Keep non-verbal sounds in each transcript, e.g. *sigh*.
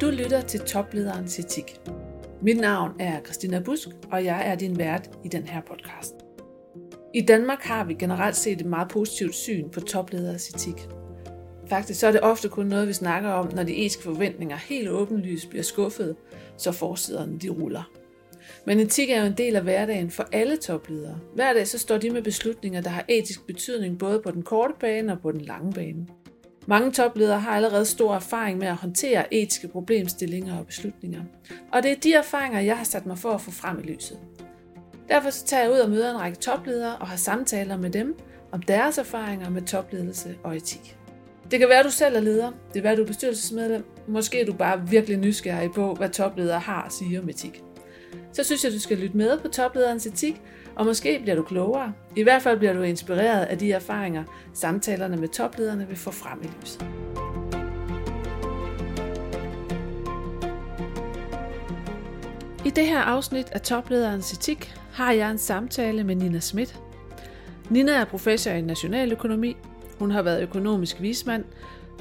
Du lytter til Toplederens Etik. Mit navn er Christina Busk, og jeg er din vært i den her podcast. I Danmark har vi generelt set et meget positivt syn på toplederes etik. Faktisk så er det ofte kun noget, vi snakker om, når de etiske forventninger helt åbenlyst bliver skuffet, så forsiderne de ruller. Men etik er jo en del af hverdagen for alle topledere. Hver dag så står de med beslutninger, der har etisk betydning både på den korte bane og på den lange bane. Mange topledere har allerede stor erfaring med at håndtere etiske problemstillinger og beslutninger. Og det er de erfaringer, jeg har sat mig for at få frem i lyset. Derfor så tager jeg ud og møder en række topledere og har samtaler med dem om deres erfaringer med topledelse og etik. Det kan være, at du selv er leder. Det kan være, at du er bestyrelsesmedlem. Måske er du bare virkelig nysgerrig på, hvad topledere har at sige om etik. Så synes jeg, du skal lytte med på toplederens etik, og måske bliver du klogere. I hvert fald bliver du inspireret af de erfaringer, samtalerne med toplederne vil få frem i lyset. I det her afsnit af Toplederens Etik har jeg en samtale med Nina Schmidt. Nina er professor i nationaløkonomi. Hun har været økonomisk vismand.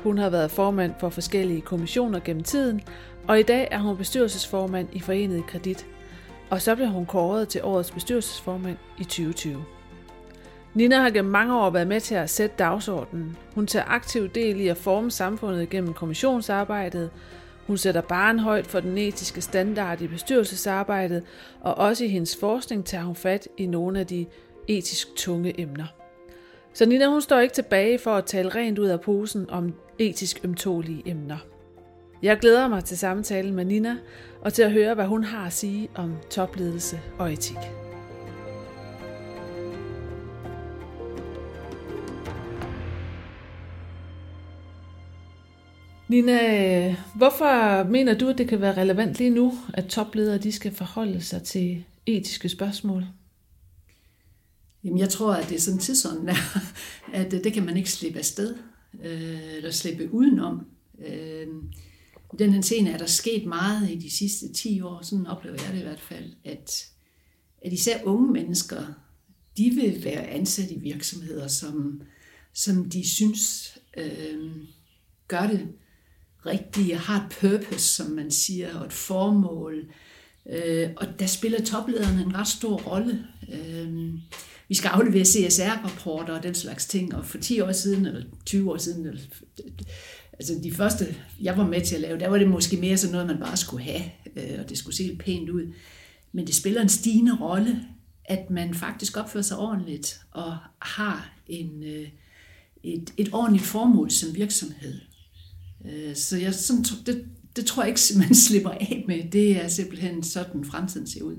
Hun har været formand for forskellige kommissioner gennem tiden, og i dag er hun bestyrelsesformand i Forenet Kredit og så blev hun kåret til årets bestyrelsesformand i 2020. Nina har gennem mange år været med til at sætte dagsordenen. Hun tager aktiv del i at forme samfundet gennem kommissionsarbejdet. Hun sætter baren højt for den etiske standard i bestyrelsesarbejdet, og også i hendes forskning tager hun fat i nogle af de etisk tunge emner. Så Nina hun står ikke tilbage for at tale rent ud af posen om etisk ømtålige emner. Jeg glæder mig til samtalen med Nina og til at høre, hvad hun har at sige om topledelse og etik. Nina, hvorfor mener du, at det kan være relevant lige nu, at topledere de skal forholde sig til etiske spørgsmål? Jamen, jeg tror, at det er sådan tidsånden, at øh, det kan man ikke slippe afsted, øh, eller slippe udenom. Øh, i den her scene er der sket meget i de sidste 10 år, sådan oplever jeg det i hvert fald, at, at især unge mennesker, de vil være ansat i virksomheder, som, som de synes øh, gør det rigtige, har et purpose, som man siger, og et formål. Øh, og der spiller toplederne en ret stor rolle. Øh, vi skal aflevere CSR-rapporter og den slags ting, og for 10 år siden, eller 20 år siden, eller altså de første, jeg var med til at lave, der var det måske mere sådan noget, man bare skulle have, øh, og det skulle se lidt pænt ud. Men det spiller en stigende rolle, at man faktisk opfører sig ordentligt og har en, øh, et, et ordentligt formål som virksomhed. Øh, så jeg, sådan, det, det tror jeg ikke, *laughs* man slipper af med. Det er simpelthen sådan, fremtiden ser ud.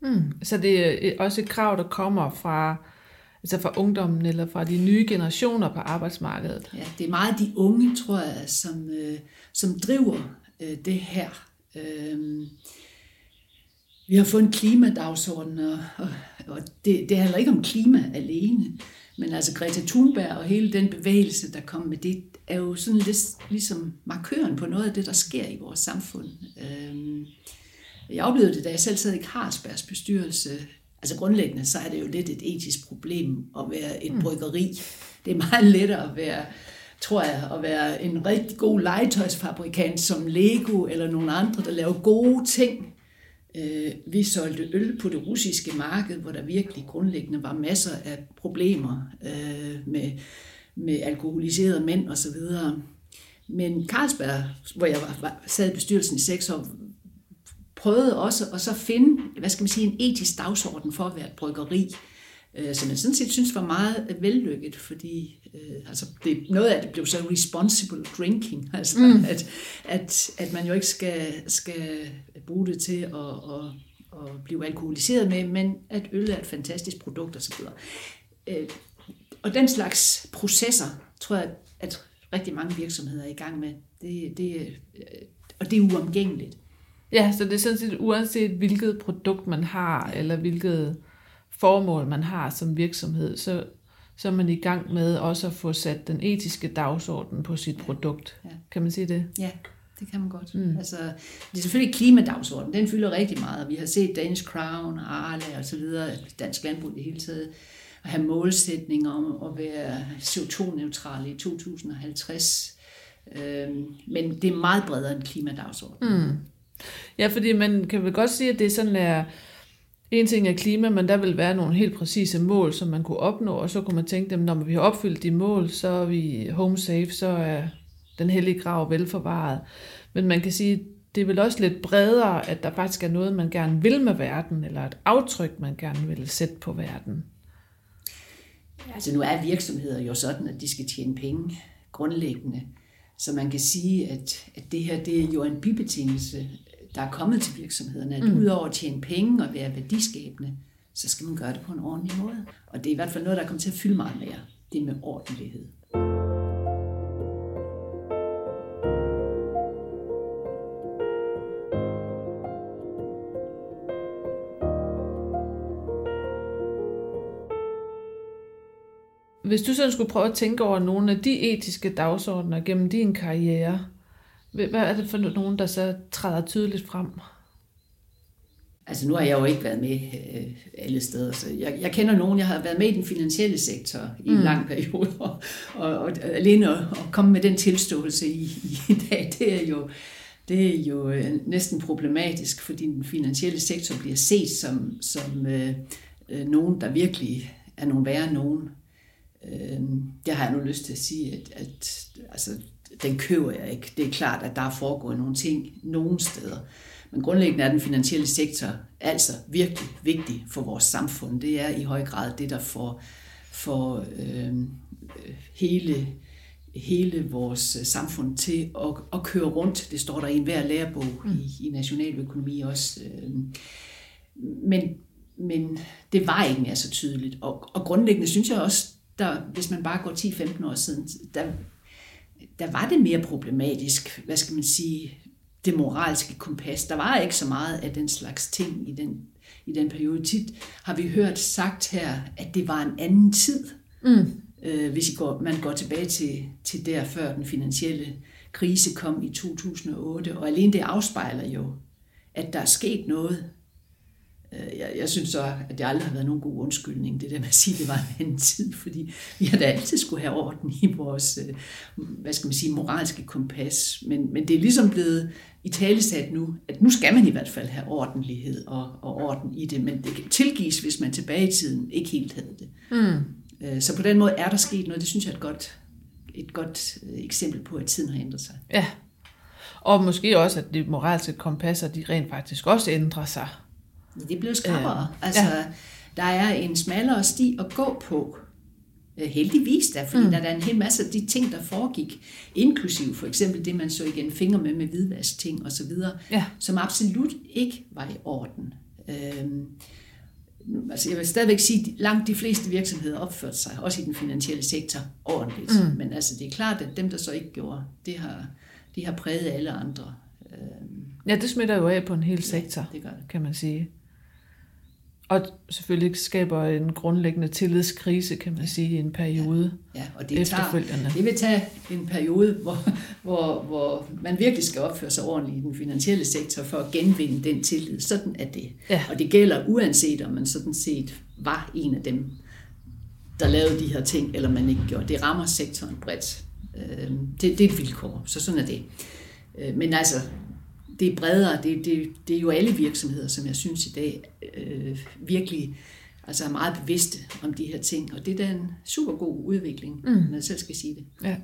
Mm, så det er også et krav, der kommer fra altså fra ungdommen eller fra de nye generationer på arbejdsmarkedet? Ja, det er meget de unge, tror jeg, som, øh, som driver øh, det her. Øh, vi har fået en klimadagsorden, og, og, og det, det handler ikke om klima alene, men altså Greta Thunberg og hele den bevægelse, der kom med det, er jo sådan lidt ligesom markøren på noget af det, der sker i vores samfund. Øh, jeg oplevede det, da jeg selv sad i Carlsbergs bestyrelse Altså grundlæggende, så er det jo lidt et etisk problem at være et mm. bryggeri. Det er meget lettere at være, tror jeg, at være en rigtig god legetøjsfabrikant som Lego eller nogle andre, der laver gode ting. Øh, vi solgte øl på det russiske marked, hvor der virkelig grundlæggende var masser af problemer øh, med, med alkoholiserede mænd osv. Men Carlsberg, hvor jeg var, sad i bestyrelsen i seks år, prøvede også at så finde, hvad skal man sige, en etisk dagsorden for at være et bryggeri, øh, som jeg sådan set synes var meget vellykket, fordi øh, altså det, noget af det blev så responsible drinking, *laughs* altså mm. at, at, at man jo ikke skal, skal bruge det til at, at, at blive alkoholiseret med, men at øl er et fantastisk produkt osv. Øh, og den slags processer, tror jeg, at rigtig mange virksomheder er i gang med. Det, det, øh, og det er uomgængeligt. Ja, så det er sådan set uanset hvilket produkt man har, eller hvilket formål man har som virksomhed, så, så er man i gang med også at få sat den etiske dagsorden på sit produkt. Ja. Kan man sige det? Ja, det kan man godt. Mm. Altså, det er selvfølgelig klimadagsordenen, den fylder rigtig meget, og vi har set Danish Crown, Arla og så videre, dansk landbrug i det hele taget, at have målsætninger om at være CO2-neutrale i 2050 Øh, men det er meget bredere end klimadagsordenen. Mm. Ja, fordi man kan vel godt sige, at det sådan er, en ting er klima, men der vil være nogle helt præcise mål, som man kunne opnå, og så kunne man tænke dem, når vi har opfyldt de mål, så er vi home safe, så er den hellige grav velforvaret. Men man kan sige, det er vel også lidt bredere, at der faktisk er noget, man gerne vil med verden, eller et aftryk, man gerne vil sætte på verden. Altså nu er virksomheder jo sådan, at de skal tjene penge grundlæggende. Så man kan sige, at, at det her det er jo en bibetingelse, der er kommet til virksomhederne, at mm. udover at tjene penge og være værdiskabende, så skal man gøre det på en ordentlig måde. Og det er i hvert fald noget, der kommer til at fylde meget mere. Det med ordentlighed. Hvis du sådan skulle prøve at tænke over nogle af de etiske dagsordner gennem din karriere, hvad er det for nogen, der så træder tydeligt frem? Altså nu har jeg jo ikke været med øh, alle steder, så jeg, jeg kender nogen, jeg har været med i den finansielle sektor i en mm. lang periode, og, og, og alene at, at komme med den tilståelse i, i *laughs* dag, det er jo, det er jo øh, næsten problematisk, fordi den finansielle sektor bliver set som, som øh, øh, nogen, der virkelig er nogen værre nogen. Øh, det har jeg nu lyst til at sige, at, at altså, den køber jeg ikke. Det er klart, at der er foregået nogle ting nogle steder. Men grundlæggende er den finansielle sektor altså virkelig vigtig for vores samfund. Det er i høj grad det, der får, får øh, hele, hele vores samfund til at, at køre rundt. Det står der i enhver lærebog mm. i, i nationaløkonomi også. Øh, men, men det var ikke mere så tydeligt. Og, og grundlæggende synes jeg også, der, hvis man bare går 10-15 år siden, der, der var det mere problematisk, hvad skal man sige, det moralske kompas. Der var ikke så meget af den slags ting i den, i den periode. Tit har vi hørt sagt her, at det var en anden tid. Mm. Øh, hvis I går, man går tilbage til, til der før den finansielle krise kom i 2008, og alene det afspejler jo, at der er sket noget jeg, jeg synes så, at det aldrig har været nogen god undskyldning, det der med at sige, at det var en anden tid, fordi vi har da altid skulle have orden i vores, øh, hvad skal man sige, moralske kompas. Men, men det er ligesom blevet i talesat nu, at nu skal man i hvert fald have ordentlighed og, og orden i det, men det kan tilgives, hvis man tilbage i tiden ikke helt havde det. Mm. Øh, så på den måde er der sket noget, det synes jeg er et godt, et godt eksempel på, at tiden har ændret sig. Ja, og måske også, at de moralske kompasser, de rent faktisk også ændrer sig. Det blev skrappere. Øh, altså, ja. der er en smallere sti at gå på. Øh, heldigvis da, fordi mm. der er en hel masse af de ting, der foregik, inklusiv for eksempel det, man så igen fingre med med hvidvask ting og så videre, ja. som absolut ikke var i orden. Øhm, altså jeg vil stadigvæk sige, at langt de fleste virksomheder opførte sig, også i den finansielle sektor, ordentligt. Mm. Men altså det er klart, at dem, der så ikke gjorde, det har, de har præget alle andre. Øhm, ja, det smitter jo af på en hel sektor, ja, det gør det. kan man sige. Og selvfølgelig skaber en grundlæggende tillidskrise, kan man sige, i en periode ja, ja og det, tager, det vil tage en periode, hvor, hvor, hvor man virkelig skal opføre sig ordentligt i den finansielle sektor for at genvinde den tillid. Sådan er det. Ja. Og det gælder uanset, om man sådan set var en af dem, der lavede de her ting, eller man ikke gjorde. Det rammer sektoren bredt. Øhm, det, det er et vilkår, så sådan er det. Øh, men altså, det er bredere. Det, det, det er jo alle virksomheder, som jeg synes i dag øh, virkelig altså er meget bevidste om de her ting. Og det er da en super god udvikling, mm. når jeg selv skal sige det. Ja.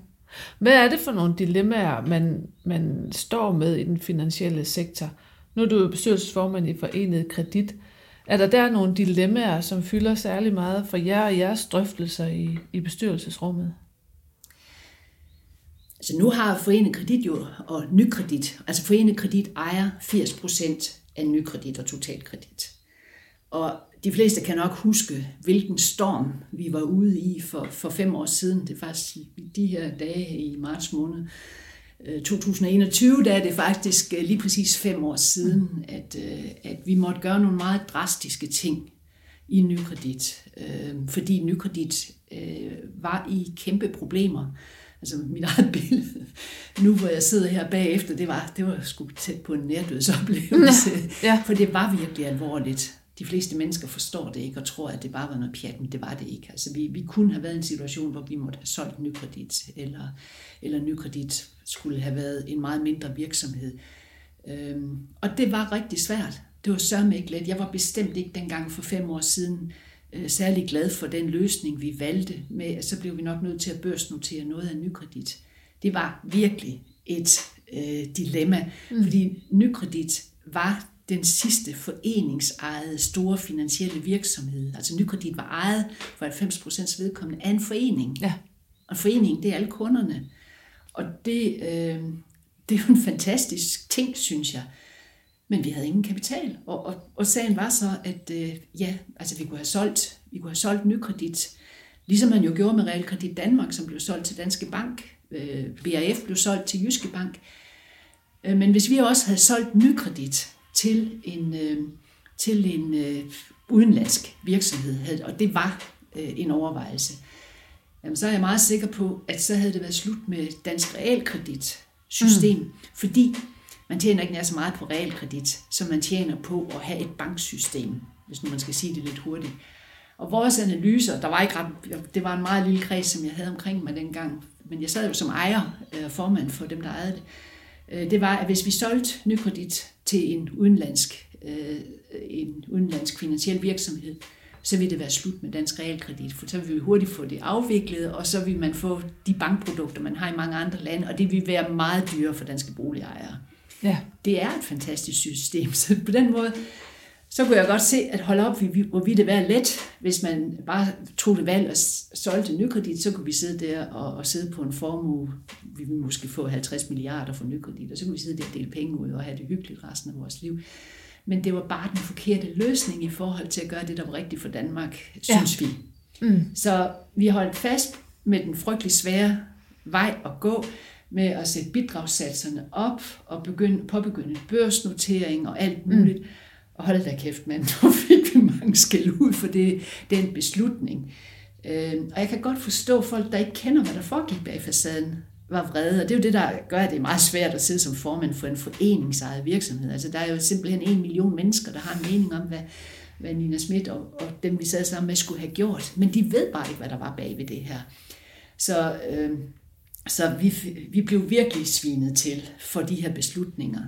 Hvad er det for nogle dilemmaer, man, man står med i den finansielle sektor? Nu er du jo bestyrelsesformand i Forenet Kredit. Er der der nogle dilemmaer, som fylder særlig meget for jer og jeres drøftelser i, i bestyrelsesrummet? Altså nu har Forenet Kredit jo, og Nykredit, altså Forenet Kredit ejer 80% af Nykredit og Totalkredit. Og de fleste kan nok huske, hvilken storm vi var ude i for, for fem år siden. Det er faktisk de her dage i marts måned øh, 2021, der er det faktisk øh, lige præcis fem år siden, at, øh, at vi måtte gøre nogle meget drastiske ting i Nykredit, fordi Nykredit var i kæmpe problemer altså mit eget billede, nu hvor jeg sidder her bagefter, det var, det var sgu tæt på en nærdødsoplevelse. Ja. For det var virkelig alvorligt. de fleste mennesker forstår det ikke og tror, at det bare var noget pjat, men det var det ikke. Altså, vi, vi kunne have været i en situation, hvor vi måtte have solgt nykredit, eller, eller nykredit skulle have været en meget mindre virksomhed. Øhm, og det var rigtig svært. Det var sørme ikke let. Jeg var bestemt ikke dengang for fem år siden særlig glad for den løsning, vi valgte med, så blev vi nok nødt til at børsnotere noget af nykredit. Det var virkelig et øh, dilemma, mm. fordi nykredit var den sidste foreningsejede store finansielle virksomhed. Altså Nykredit var ejet for 90% vedkommende af en forening. Ja. Og foreningen, det er alle kunderne. Og det, øh, det er jo en fantastisk ting, synes jeg. Men vi havde ingen kapital. Og, og, og sagen var så, at øh, ja, altså vi kunne have solgt, vi kunne have solgt nykredit, ligesom man jo gjorde med Realkredit Danmark, som blev solgt til Danske Bank. Øh, BAF blev solgt til Jyske Bank. Øh, men hvis vi også havde solgt nykredit til en, øh, til en øh, udenlandsk virksomhed, og det var øh, en overvejelse, jamen så er jeg meget sikker på, at så havde det været slut med dansk realkredit system, mm. fordi man tjener ikke nær så meget på realkredit, som man tjener på at have et banksystem, hvis nu man skal sige det lidt hurtigt. Og vores analyser, der var ikke ret, det var en meget lille kreds, som jeg havde omkring mig dengang, men jeg sad jo som ejer og formand for dem, der ejede det. Øh, det var, at hvis vi solgte nykredit til en udenlandsk, øh, en udenlandsk finansiel virksomhed, så ville det være slut med dansk realkredit, for så ville vi hurtigt få det afviklet, og så vil man få de bankprodukter, man har i mange andre lande, og det vil være meget dyrere for danske boligejere. Ja. Det er et fantastisk system, *laughs* så på den måde, så kunne jeg godt se, at holde op, hvor vi det være let, hvis man bare tog det valg og solgte nykredit, så kunne vi sidde der og, og sidde på en formue, vi ville måske få 50 milliarder for nykredit, og så kunne vi sidde der og dele penge ud og have det hyggeligt resten af vores liv. Men det var bare den forkerte løsning i forhold til at gøre det, der var rigtigt for Danmark, synes ja. vi. Mm. Så vi holdt fast med den frygtelig svære vej at gå, med at sætte bidragssatserne op og begynde, påbegynde børsnotering og alt muligt. Mm. Og hold da kæft, mand, *laughs* nu fik vi mange skæld ud for det, den beslutning. Øh, og jeg kan godt forstå folk, der ikke kender, hvad der foregik bag facaden var vrede, og det er jo det, der gør, at det er meget svært at sidde som formand for en foreningsejet virksomhed. Altså, der er jo simpelthen en million mennesker, der har en mening om, hvad, hvad Nina Schmidt og, og dem, vi sad sammen med, skulle have gjort. Men de ved bare ikke, hvad der var bag ved det her. Så, øh, så vi, vi blev virkelig svinet til for de her beslutninger.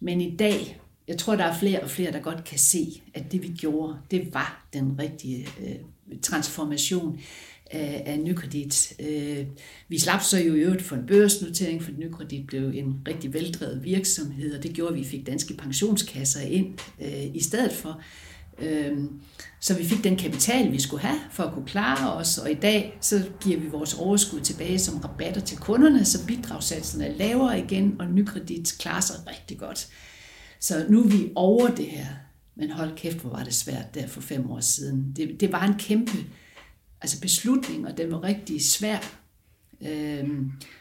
Men i dag, jeg tror, der er flere og flere, der godt kan se, at det vi gjorde, det var den rigtige øh, transformation af, af Nykredit. Øh, vi slap så jo i øvrigt for en børsnotering, for Nykredit blev en rigtig veldrevet virksomhed, og det gjorde, at vi fik danske pensionskasser ind øh, i stedet for. Øh, så vi fik den kapital, vi skulle have for at kunne klare os, og i dag så giver vi vores overskud tilbage som rabatter til kunderne, så bidragssatserne er lavere igen, og Nykredit klarer sig rigtig godt. Så nu er vi over det her. Men hold kæft, hvor var det svært der for fem år siden. Det, det var en kæmpe altså beslutning, og den var rigtig svær øh,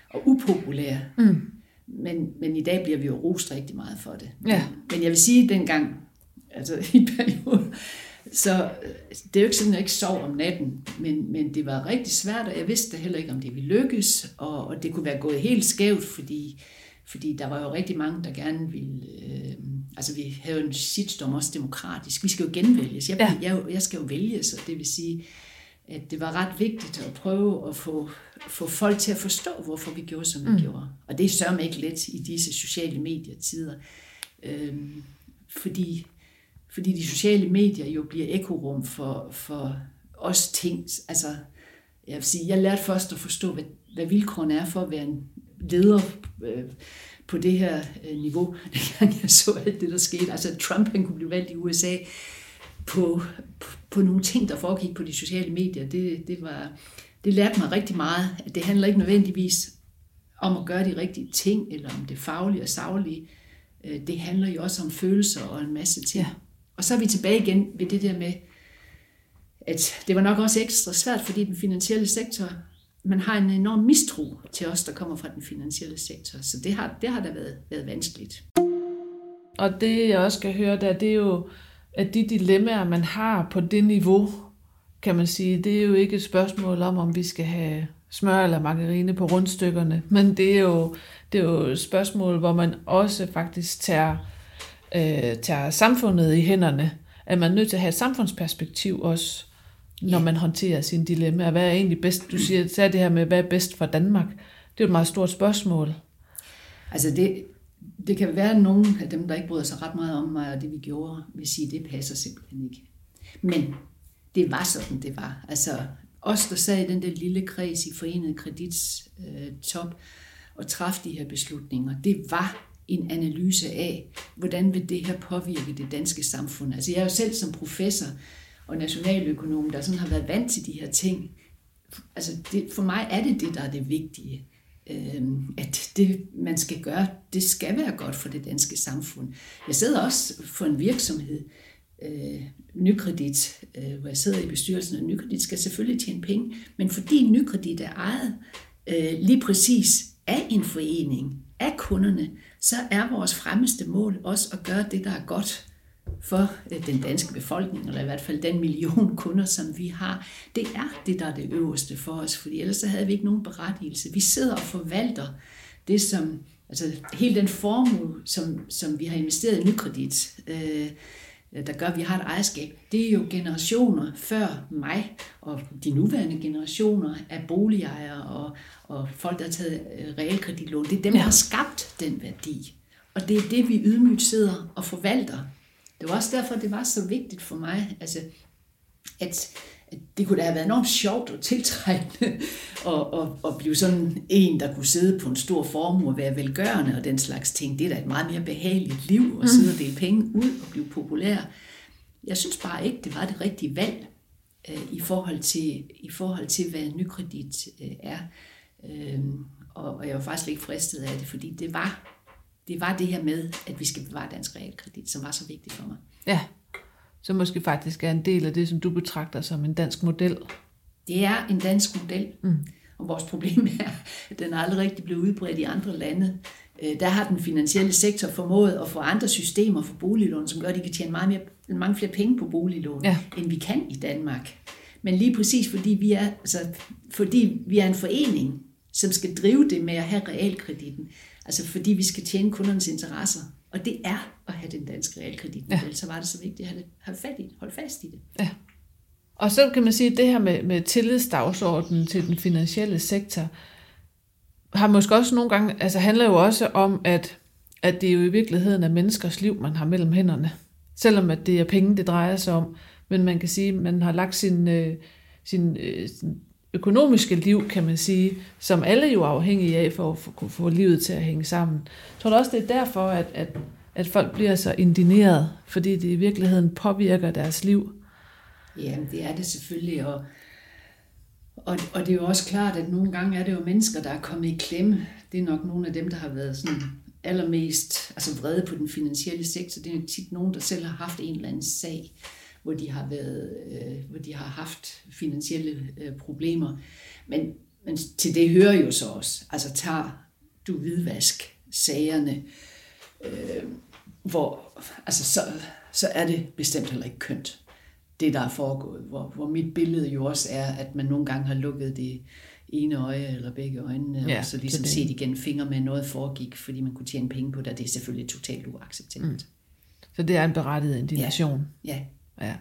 og upopulær. Mm. Men, men i dag bliver vi jo rost rigtig meget for det. Ja. Men jeg vil sige, dengang, altså *laughs* i perioden, så det er jo ikke sådan, at jeg ikke sov om natten, men, men det var rigtig svært, og jeg vidste heller ikke, om det ville lykkes, og, og det kunne være gået helt skævt, fordi, fordi der var jo rigtig mange, der gerne ville... Øh, altså vi havde jo en shitstorm også demokratisk. Vi skal jo genvælges. Jeg, ja. jeg, jeg skal jo vælges, og det vil sige, at det var ret vigtigt at prøve at få, få folk til at forstå, hvorfor vi gjorde, som vi mm. gjorde. Og det er sørme ikke let i disse sociale medietider. Øhm, fordi, fordi de sociale medier jo bliver ekorum for, for os ting. Altså, jeg vil sige, jeg lærte først at forstå, hvad, hvad vilkårene er for at være en leder øh, på det her øh, niveau, *laughs* dengang jeg så alt det, der skete. Altså, Trump han kunne blive valgt i USA på, på nogle ting, der foregik på de sociale medier. Det, det, var, det lærte mig rigtig meget, at det handler ikke nødvendigvis om at gøre de rigtige ting, eller om det faglige og savlige. Øh, det handler jo også om følelser og en masse ting. Ja. Og så er vi tilbage igen ved det der med, at det var nok også ekstra svært, fordi den finansielle sektor, man har en enorm mistro til os, der kommer fra den finansielle sektor. Så det har, det har da været, været vanskeligt. Og det jeg også kan høre, der, det er jo, at de dilemmaer, man har på det niveau, kan man sige, det er jo ikke et spørgsmål om, om vi skal have smør eller margarine på rundstykkerne, men det er jo, det er jo et spørgsmål, hvor man også faktisk tager, øh, tager samfundet i hænderne. at man er nødt til at have et samfundsperspektiv også, når man håndterer sine dilemmaer. Hvad er egentlig bedst? Du siger, så det her med, hvad er bedst for Danmark? Det er jo et meget stort spørgsmål. Altså det, det kan være, at nogle af dem, der ikke bryder sig ret meget om mig og det, vi gjorde, vil sige, at det passer simpelthen ikke. Men det var sådan, det var. Altså os, der sad i den der lille kreds i Forenet Kredits øh, top og træffede de her beslutninger, det var en analyse af, hvordan vil det her påvirke det danske samfund. Altså jeg er jo selv som professor og nationaløkonom, der sådan har været vant til de her ting. Altså det, for mig er det det, der er det vigtige. Øhm, at det, man skal gøre, det skal være godt for det danske samfund. Jeg sidder også for en virksomhed, øh, Nykredit, øh, hvor jeg sidder i bestyrelsen, og Nykredit skal selvfølgelig tjene penge, men fordi Nykredit er ejet øh, lige præcis af en forening, af kunderne, så er vores fremmeste mål også at gøre det, der er godt for øh, den danske befolkning, eller i hvert fald den million *laughs* kunder, som vi har. Det er det, der er det øverste for os, fordi ellers så havde vi ikke nogen berettigelse. Vi sidder og forvalter det, som, altså hele den formue, som, som vi har investeret i nykredit, øh, der gør, at vi har et ejerskab, det er jo generationer før mig, og de nuværende generationer af boligejere og, og folk, der har taget øh, realkreditlån. Det er dem, der har skabt den værdi. Og det er det, vi ydmygt sidder og forvalter. Det var også derfor, det var så vigtigt for mig, altså, at det kunne da have været enormt sjovt og tiltrækkende *laughs* at, at, at blive sådan en, der kunne sidde på en stor formue og være velgørende og den slags ting. Det er da et meget mere behageligt liv at sidde og dele penge ud og blive populær. Jeg synes bare ikke, det var det rigtige valg øh, i, forhold til, i forhold til, hvad nykredit øh, er. Øh, og, og jeg var faktisk ikke fristet af det, fordi det var det var det her med, at vi skal bevare dansk realkredit, som var så vigtigt for mig. Ja, så måske faktisk er en del af det, som du betragter som en dansk model. Det er en dansk model, mm. og vores problem er, at den aldrig rigtig blev udbredt i andre lande. Øh, der har den finansielle sektor formået at få andre systemer for boliglån, som gør, at de kan tjene meget mere, mange flere penge på boliglån, ja. end vi kan i Danmark. Men lige præcis fordi vi er, altså, fordi vi er en forening, som skal drive det med at have realkreditten, Altså fordi vi skal tjene kundernes interesser. Og det er at have den danske realkreditmodel, ja. så var det så vigtigt at have, fat i det, holde fast i det. Ja. Og så kan man sige, at det her med, med tillidsdagsordenen til den finansielle sektor, har måske også nogle gange, altså handler jo også om, at, at det jo i virkeligheden er menneskers liv, man har mellem hænderne. Selvom at det er penge, det drejer sig om. Men man kan sige, at man har lagt sin, øh, sin, øh, sin økonomiske liv, kan man sige, som alle jo er afhængige af for at få, få livet til at hænge sammen. Jeg tror også, det er derfor, at, at, at folk bliver så indineret, fordi det i virkeligheden påvirker deres liv. Ja, det er det selvfølgelig, og, og, og det er jo også klart, at nogle gange er det jo mennesker, der er kommet i klemme. Det er nok nogle af dem, der har været sådan allermest altså vrede på den finansielle sektor. Det er tit nogen, der selv har haft en eller anden sag hvor de har, været, øh, hvor de har haft finansielle øh, problemer. Men, men til det hører jo så også, altså tager du hvidvask sagerne, øh, hvor, altså så, så er det bestemt heller ikke kønt, det der er foregået. Hvor, hvor mit billede jo også er, at man nogle gange har lukket det ene øje eller begge øjne, ja, og så ligesom set igen fingre med noget foregik, fordi man kunne tjene penge på det, det er selvfølgelig totalt uacceptabelt. Mm. Så det er en berettiget indignation? Ja, ja Ja.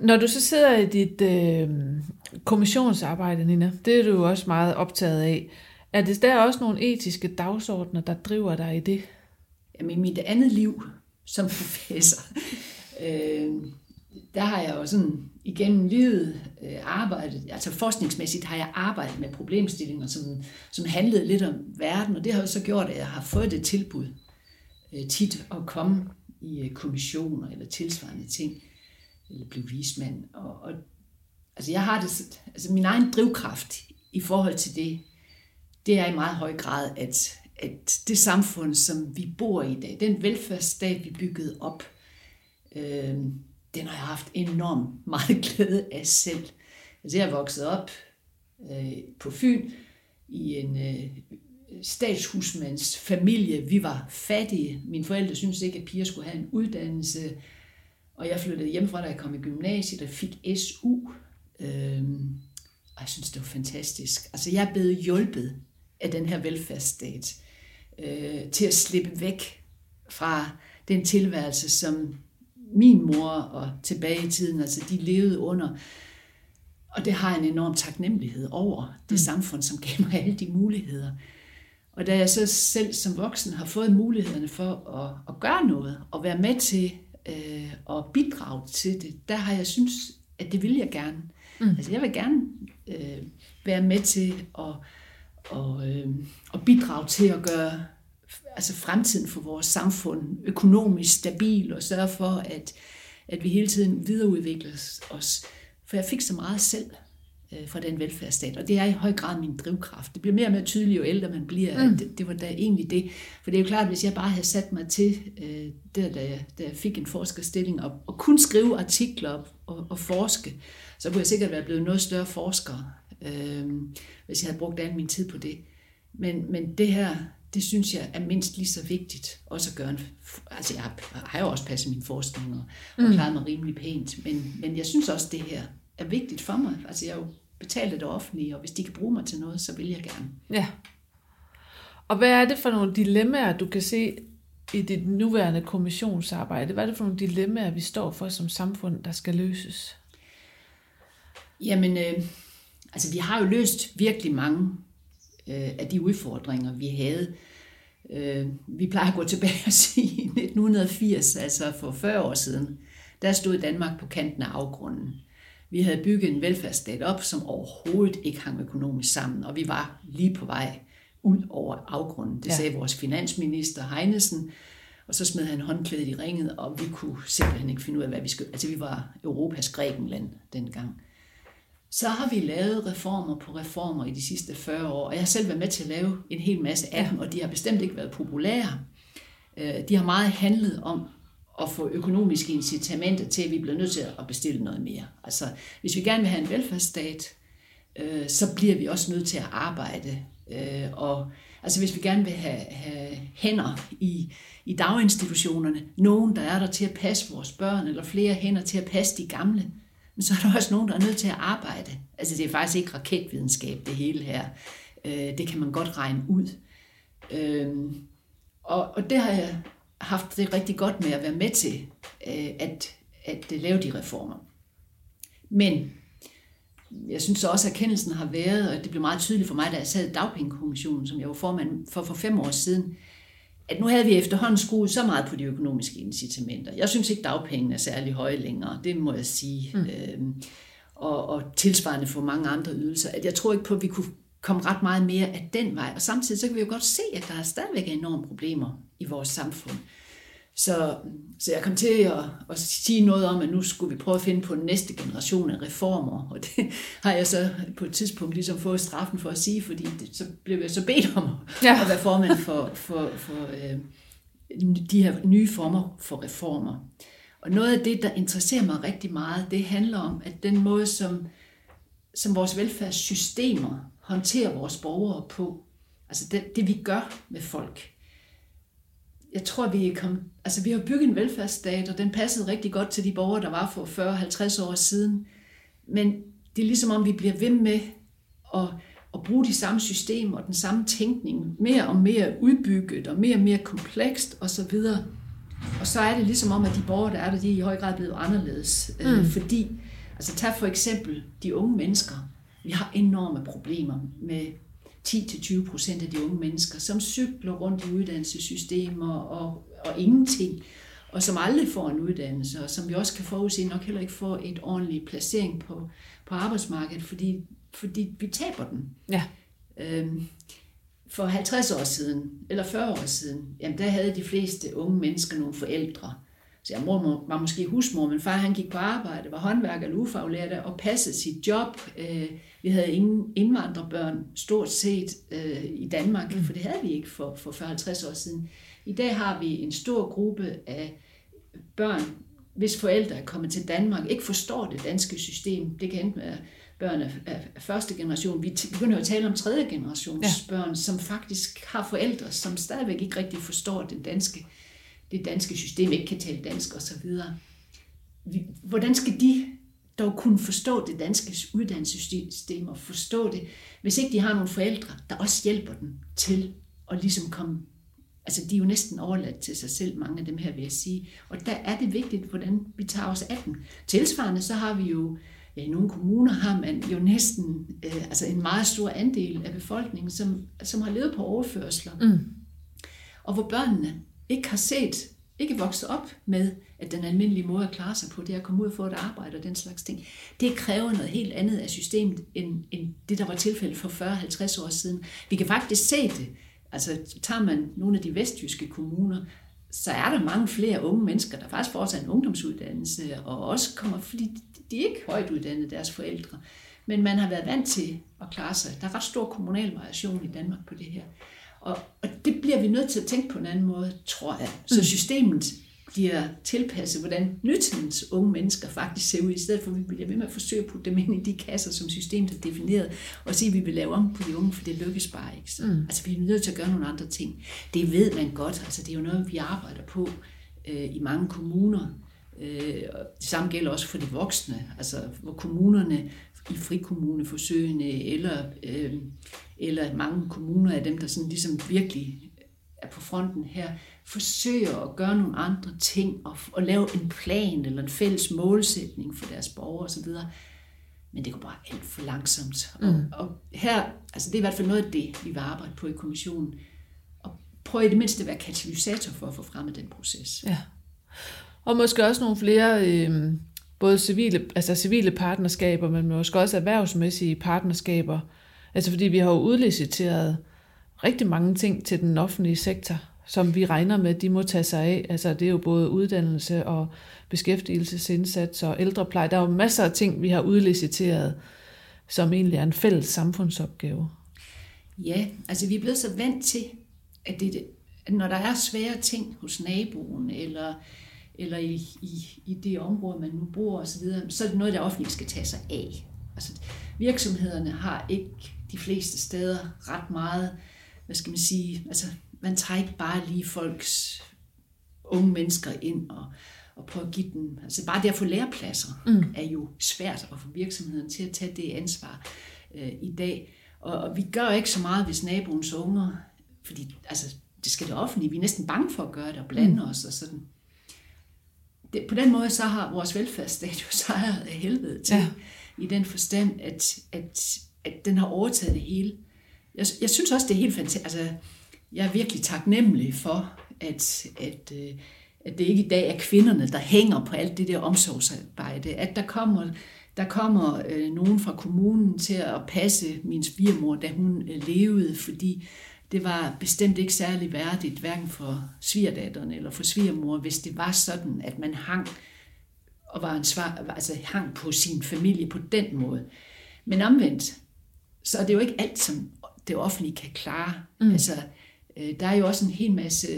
Når du så sidder i dit øh, kommissionsarbejde, Nina, det er du jo også meget optaget af. Er det der også nogle etiske dagsordner, der driver dig i det? Jamen, i mit andet liv som professor, øh, der har jeg jo sådan igennem livet øh, arbejdet, altså forskningsmæssigt har jeg arbejdet med problemstillinger, som, som handlede lidt om verden, og det har jo så gjort, at jeg har fået det tilbud øh, tit at komme i øh, kommissioner eller tilsvarende ting, eller blive vismand. Og, og, altså jeg har det, altså min egen drivkraft i forhold til det, det er i meget høj grad, at, at det samfund, som vi bor i i dag, den velfærdsstat, vi byggede op, øh, den har jeg haft enormt meget *laughs* glæde af selv. Altså jeg er vokset op øh, på Fyn i en øh, statshusmands familie. Vi var fattige. Mine forældre syntes ikke, at piger skulle have en uddannelse. Og jeg flyttede hjemmefra, da jeg kom i gymnasiet og fik SU. Øhm, og jeg synes, det var fantastisk. Altså, jeg er blevet hjulpet af den her velfærdsstat øh, til at slippe væk fra den tilværelse, som min mor og tilbage i tiden, altså de levede under. Og det har en enorm taknemmelighed over det mm. samfund, som gav mig alle de muligheder. Og da jeg så selv som voksen har fået mulighederne for at, at gøre noget, og være med til øh, at bidrage til det, der har jeg synes, at det vil jeg gerne. Mm. Altså jeg vil gerne øh, være med til at, og, øh, at bidrage til at gøre altså fremtiden for vores samfund økonomisk stabil og sørge for, at, at vi hele tiden videreudvikler os. For jeg fik så meget selv øh, fra den velfærdsstat, og det er i høj grad min drivkraft. Det bliver mere og mere tydeligt, jo ældre man bliver. Mm. Det, det var da egentlig det. For det er jo klart, at hvis jeg bare havde sat mig til, øh, der, da, jeg, da jeg fik en forskerstilling, og, og kun skrive artikler og, og, og forske, så kunne jeg sikkert være blevet noget større forsker, øh, hvis jeg havde brugt al min tid på det. Men, men det her, det synes jeg er mindst lige så vigtigt også at gøre. En, altså jeg har jo også passet min forskning og, mm. klaret mig rimelig pænt, men, men jeg synes også, det her er vigtigt for mig. Altså jeg er jo betalt af det offentlige, og hvis de kan bruge mig til noget, så vil jeg gerne. Ja. Og hvad er det for nogle dilemmaer, du kan se i dit nuværende kommissionsarbejde? Hvad er det for nogle dilemmaer, vi står for som samfund, der skal løses? Jamen, øh, altså vi har jo løst virkelig mange øh, af de udfordringer, vi havde. Øh, vi plejer at gå tilbage og sige 1980, altså for 40 år siden, der stod Danmark på kanten af afgrunden. Vi havde bygget en velfærdsstat op, som overhovedet ikke hang økonomisk sammen, og vi var lige på vej ud over afgrunden. Det ja. sagde vores finansminister Heinesen, og så smed han håndklædet i ringet, og vi kunne simpelthen ikke finde ud af, hvad vi skulle. Altså vi var Europas Grækenland dengang. Så har vi lavet reformer på reformer i de sidste 40 år, og jeg har selv været med til at lave en hel masse af dem, og de har bestemt ikke været populære. Øh, de har meget handlet om at få økonomiske incitamenter til, at vi bliver nødt til at bestille noget mere. Altså, hvis vi gerne vil have en velfærdsstat, øh, så bliver vi også nødt til at arbejde. Øh, og altså, hvis vi gerne vil have, have hænder i, i daginstitutionerne, nogen, der er der til at passe vores børn, eller flere hænder til at passe de gamle, men så er der også nogen, der er nødt til at arbejde. Altså, det er faktisk ikke raketvidenskab, det hele her. Øh, det kan man godt regne ud. Øh, og, og det har jeg haft det rigtig godt med at være med til øh, at, at øh, lave de reformer. Men jeg synes også, at erkendelsen har været, og det blev meget tydeligt for mig, da jeg sad i dagpengekommissionen, som jeg var formand for for fem år siden, at nu havde vi efterhånden skruet så meget på de økonomiske incitamenter. Jeg synes ikke, dagpengene er særlig høje længere, det må jeg sige. Mm. Øhm, og, og tilsvarende for mange andre ydelser. At jeg tror ikke på, at vi kunne komme ret meget mere af den vej. Og samtidig så kan vi jo godt se, at der er stadigvæk enorme problemer i vores samfund. Så, så jeg kom til at, at sige noget om, at nu skulle vi prøve at finde på den næste generation af reformer. Og det *laughs* har jeg så på et tidspunkt ligesom fået straffen for at sige, fordi det, så blev jeg så bedt om ja. at være formand for, for, for øh, de her nye former for reformer. Og noget af det, der interesserer mig rigtig meget, det handler om, at den måde, som, som vores velfærdssystemer håndterer vores borgere på, altså det, det vi gør med folk, jeg tror, vi er kommet, altså vi har bygget en velfærdsstat, og den passede rigtig godt til de borgere, der var for 40-50 år siden. Men det er ligesom om, vi bliver ved med at, at bruge de samme systemer og den samme tænkning, mere og mere udbygget og mere og mere komplekst osv. Og så er det ligesom om, at de borgere, der er der, de er i høj grad blevet anderledes. Øh, mm. Øh, fordi, altså tag for eksempel de unge mennesker. Vi har enorme problemer med 10-20 procent af de unge mennesker, som cykler rundt i uddannelsessystemer og, og ingenting, og som aldrig får en uddannelse, og som vi også kan forudse nok heller ikke får et ordentligt placering på, på arbejdsmarkedet, fordi, fordi vi taber den. Ja. Øhm, for 50 år siden, eller 40 år siden, jamen der havde de fleste unge mennesker nogle forældre, så jeg mor var måske husmor, men far han gik på arbejde, var håndværker eller ufaglært og passede sit job. Øh, vi havde ingen indvandrerbørn stort set øh, i Danmark, for det havde vi ikke for, for 40-50 år siden. I dag har vi en stor gruppe af børn, hvis forældre er kommet til Danmark, ikke forstår det danske system. Det kan enten være børn af, første generation. Vi begynder at tale om tredje generations ja. børn, som faktisk har forældre, som stadigvæk ikke rigtig forstår det danske det danske system ikke kan tale dansk osv. Hvordan skal de dog kunne forstå det danske uddannelsessystem og forstå det, hvis ikke de har nogle forældre, der også hjælper dem til at ligesom komme altså de er jo næsten overladt til sig selv, mange af dem her, vil jeg sige. Og der er det vigtigt, hvordan vi tager os af dem. Tilsvarende så har vi jo, ja, i nogle kommuner har man jo næsten øh, altså en meget stor andel af befolkningen, som, som har levet på overførsler. Mm. Og hvor børnene ikke har set, ikke vokset op med, at den almindelige måde at klare sig på, det er at komme ud og få et arbejde og den slags ting. Det kræver noget helt andet af systemet, end, end det, der var tilfældet for 40-50 år siden. Vi kan faktisk se det Altså tager man nogle af de vestjyske kommuner, så er der mange flere unge mennesker, der faktisk fortsat en ungdomsuddannelse, og også kommer, fordi de er ikke højt uddannede, deres forældre. Men man har været vant til at klare sig. Der er ret stor kommunal variation i Danmark på det her. Og, og det bliver vi nødt til at tænke på en anden måde, tror jeg. Så mm. systemet bliver tilpasset, hvordan nutidens unge mennesker faktisk ser ud, i stedet for at vi bliver ved med at forsøge at putte dem ind i de kasser, som systemet har defineret, og sige, at vi vil lave om på de unge, for det lykkes bare ikke. Så, mm. Altså, vi er nødt til at gøre nogle andre ting. Det ved man godt, altså det er jo noget, vi arbejder på øh, i mange kommuner. Øh, det samme gælder også for de voksne, altså hvor kommunerne i frikommuneforsøgene, eller, øh, eller mange kommuner af dem, der sådan ligesom virkelig er på fronten her, forsøger at gøre nogle andre ting og, og lave en plan eller en fælles målsætning for deres borgere osv. Men det går bare alt for langsomt. Mm. Og, og her, altså det er i hvert fald noget af det, vi vil arbejde på i kommissionen. Og prøve i det mindste at være katalysator for at få fremmet den proces. Ja. Og måske også nogle flere, øh, både civile, altså civile partnerskaber, men måske også erhvervsmæssige partnerskaber. Altså fordi vi har jo udliciteret rigtig mange ting til den offentlige sektor som vi regner med, de må tage sig af. Altså det er jo både uddannelse og beskæftigelsesindsats og ældrepleje. Der er jo masser af ting, vi har udliciteret, som egentlig er en fælles samfundsopgave. Ja, altså vi er blevet så vant til, at, det, at når der er svære ting hos naboen, eller, eller i, i, i det område, man nu bor osv., så, så er det noget, der offentligt skal tage sig af. Altså virksomhederne har ikke de fleste steder ret meget, hvad skal man sige, altså man tager ikke bare lige folks unge mennesker ind og, og prøve at give dem, altså bare det at få lærepladser mm. er jo svært at få virksomheden til at tage det ansvar øh, i dag. Og, og vi gør ikke så meget, hvis naboens unger, fordi altså, det skal det offentlige, vi er næsten bange for at gøre det og blande mm. os og sådan. Det, på den måde så har vores velfærdsstat jo *laughs* sejret af helvede til, ja. i den forstand, at, at, at den har overtaget det hele. Jeg, jeg synes også, det er helt fantastisk. Altså, jeg er virkelig taknemmelig for, at, at, øh, at det ikke i dag er kvinderne, der hænger på alt det der omsorgsarbejde. At der kommer, der kommer øh, nogen fra kommunen til at passe min svigermor, da hun øh, levede, fordi det var bestemt ikke særlig værdigt, hverken for svigerdatteren eller for svigermor, hvis det var sådan, at man hang og var ansvar, altså hang på sin familie på den måde. Men omvendt, så er det jo ikke alt, som det offentlige kan klare. Mm. Altså, Øh, der er jo også en hel masse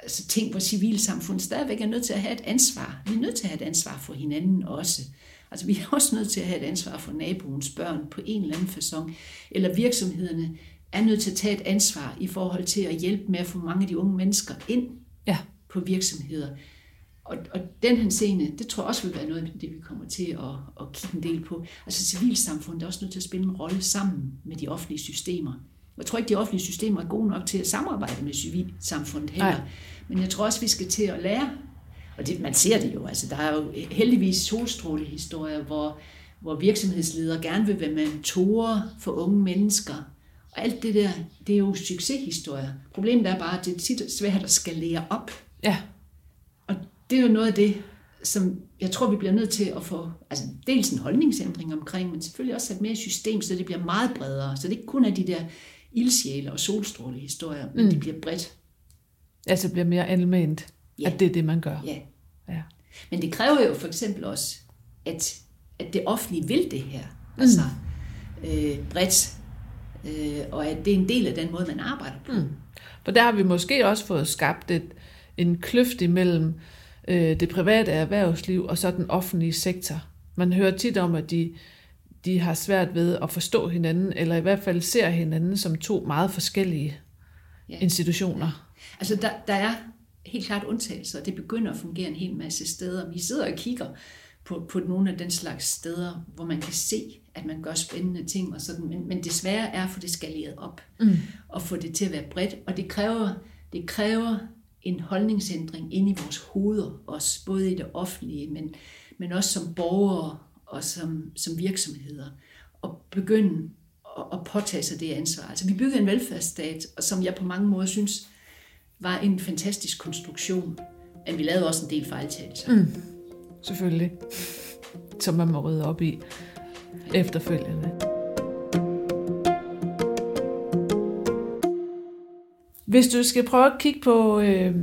altså, ting, hvor civilsamfundet stadigvæk er nødt til at have et ansvar. Vi er nødt til at have et ansvar for hinanden også. Altså, vi er også nødt til at have et ansvar for naboens børn på en eller anden façon. Eller virksomhederne er nødt til at tage et ansvar i forhold til at hjælpe med at få mange af de unge mennesker ind ja. på virksomheder. Og, og den her scene, det tror jeg også vil være noget af det, vi kommer til at, at kigge en del på. Altså civilsamfundet er også nødt til at spille en rolle sammen med de offentlige systemer. Jeg tror ikke, de offentlige systemer er gode nok til at samarbejde med civilsamfundet heller. Nej. Men jeg tror også, vi skal til at lære. Og det, man ser det jo. Altså, der er jo heldigvis solstrålehistorier, hvor, hvor virksomhedsledere gerne vil være mentorer for unge mennesker. Og alt det der, det er jo succeshistorier. Problemet er bare, at det er tit svært at skalere op. Ja. Det er jo noget af det, som jeg tror, vi bliver nødt til at få, altså dels en holdningsændring omkring, men selvfølgelig også sat mere system, så det bliver meget bredere. Så det ikke kun er de der ildsjæle og solstrålehistorier, men mm. det bliver bredt. Altså bliver mere almindeligt, ja. at det er det, man gør. Ja. ja. Men det kræver jo for eksempel også, at, at det offentlige vil det her. Mm. Altså øh, bredt. Øh, og at det er en del af den måde, man arbejder på. Mm. For der har vi måske også fået skabt et, en kløft imellem øh, det private erhvervsliv og så den offentlige sektor. Man hører tit om, at de de har svært ved at forstå hinanden, eller i hvert fald ser hinanden som to meget forskellige ja. institutioner. Altså der, der er helt klart undtagelser, og det begynder at fungere en hel masse steder. Vi sidder og kigger på, på nogle af den slags steder, hvor man kan se, at man gør spændende ting og sådan, men, men desværre er for det skaleret op mm. og få det til at være bredt, og det kræver, det kræver en holdningsændring ind i vores hoveder, også både i det offentlige, men, men også som borgere og som, som virksomheder, og begynde at, at påtage sig det ansvar. Altså vi byggede en velfærdsstat, som jeg på mange måder synes var en fantastisk konstruktion, men vi lavede også en del fejltagelser. Mm. Selvfølgelig. Som man må rydde op i efterfølgende. Hvis du skal prøve at kigge på øh,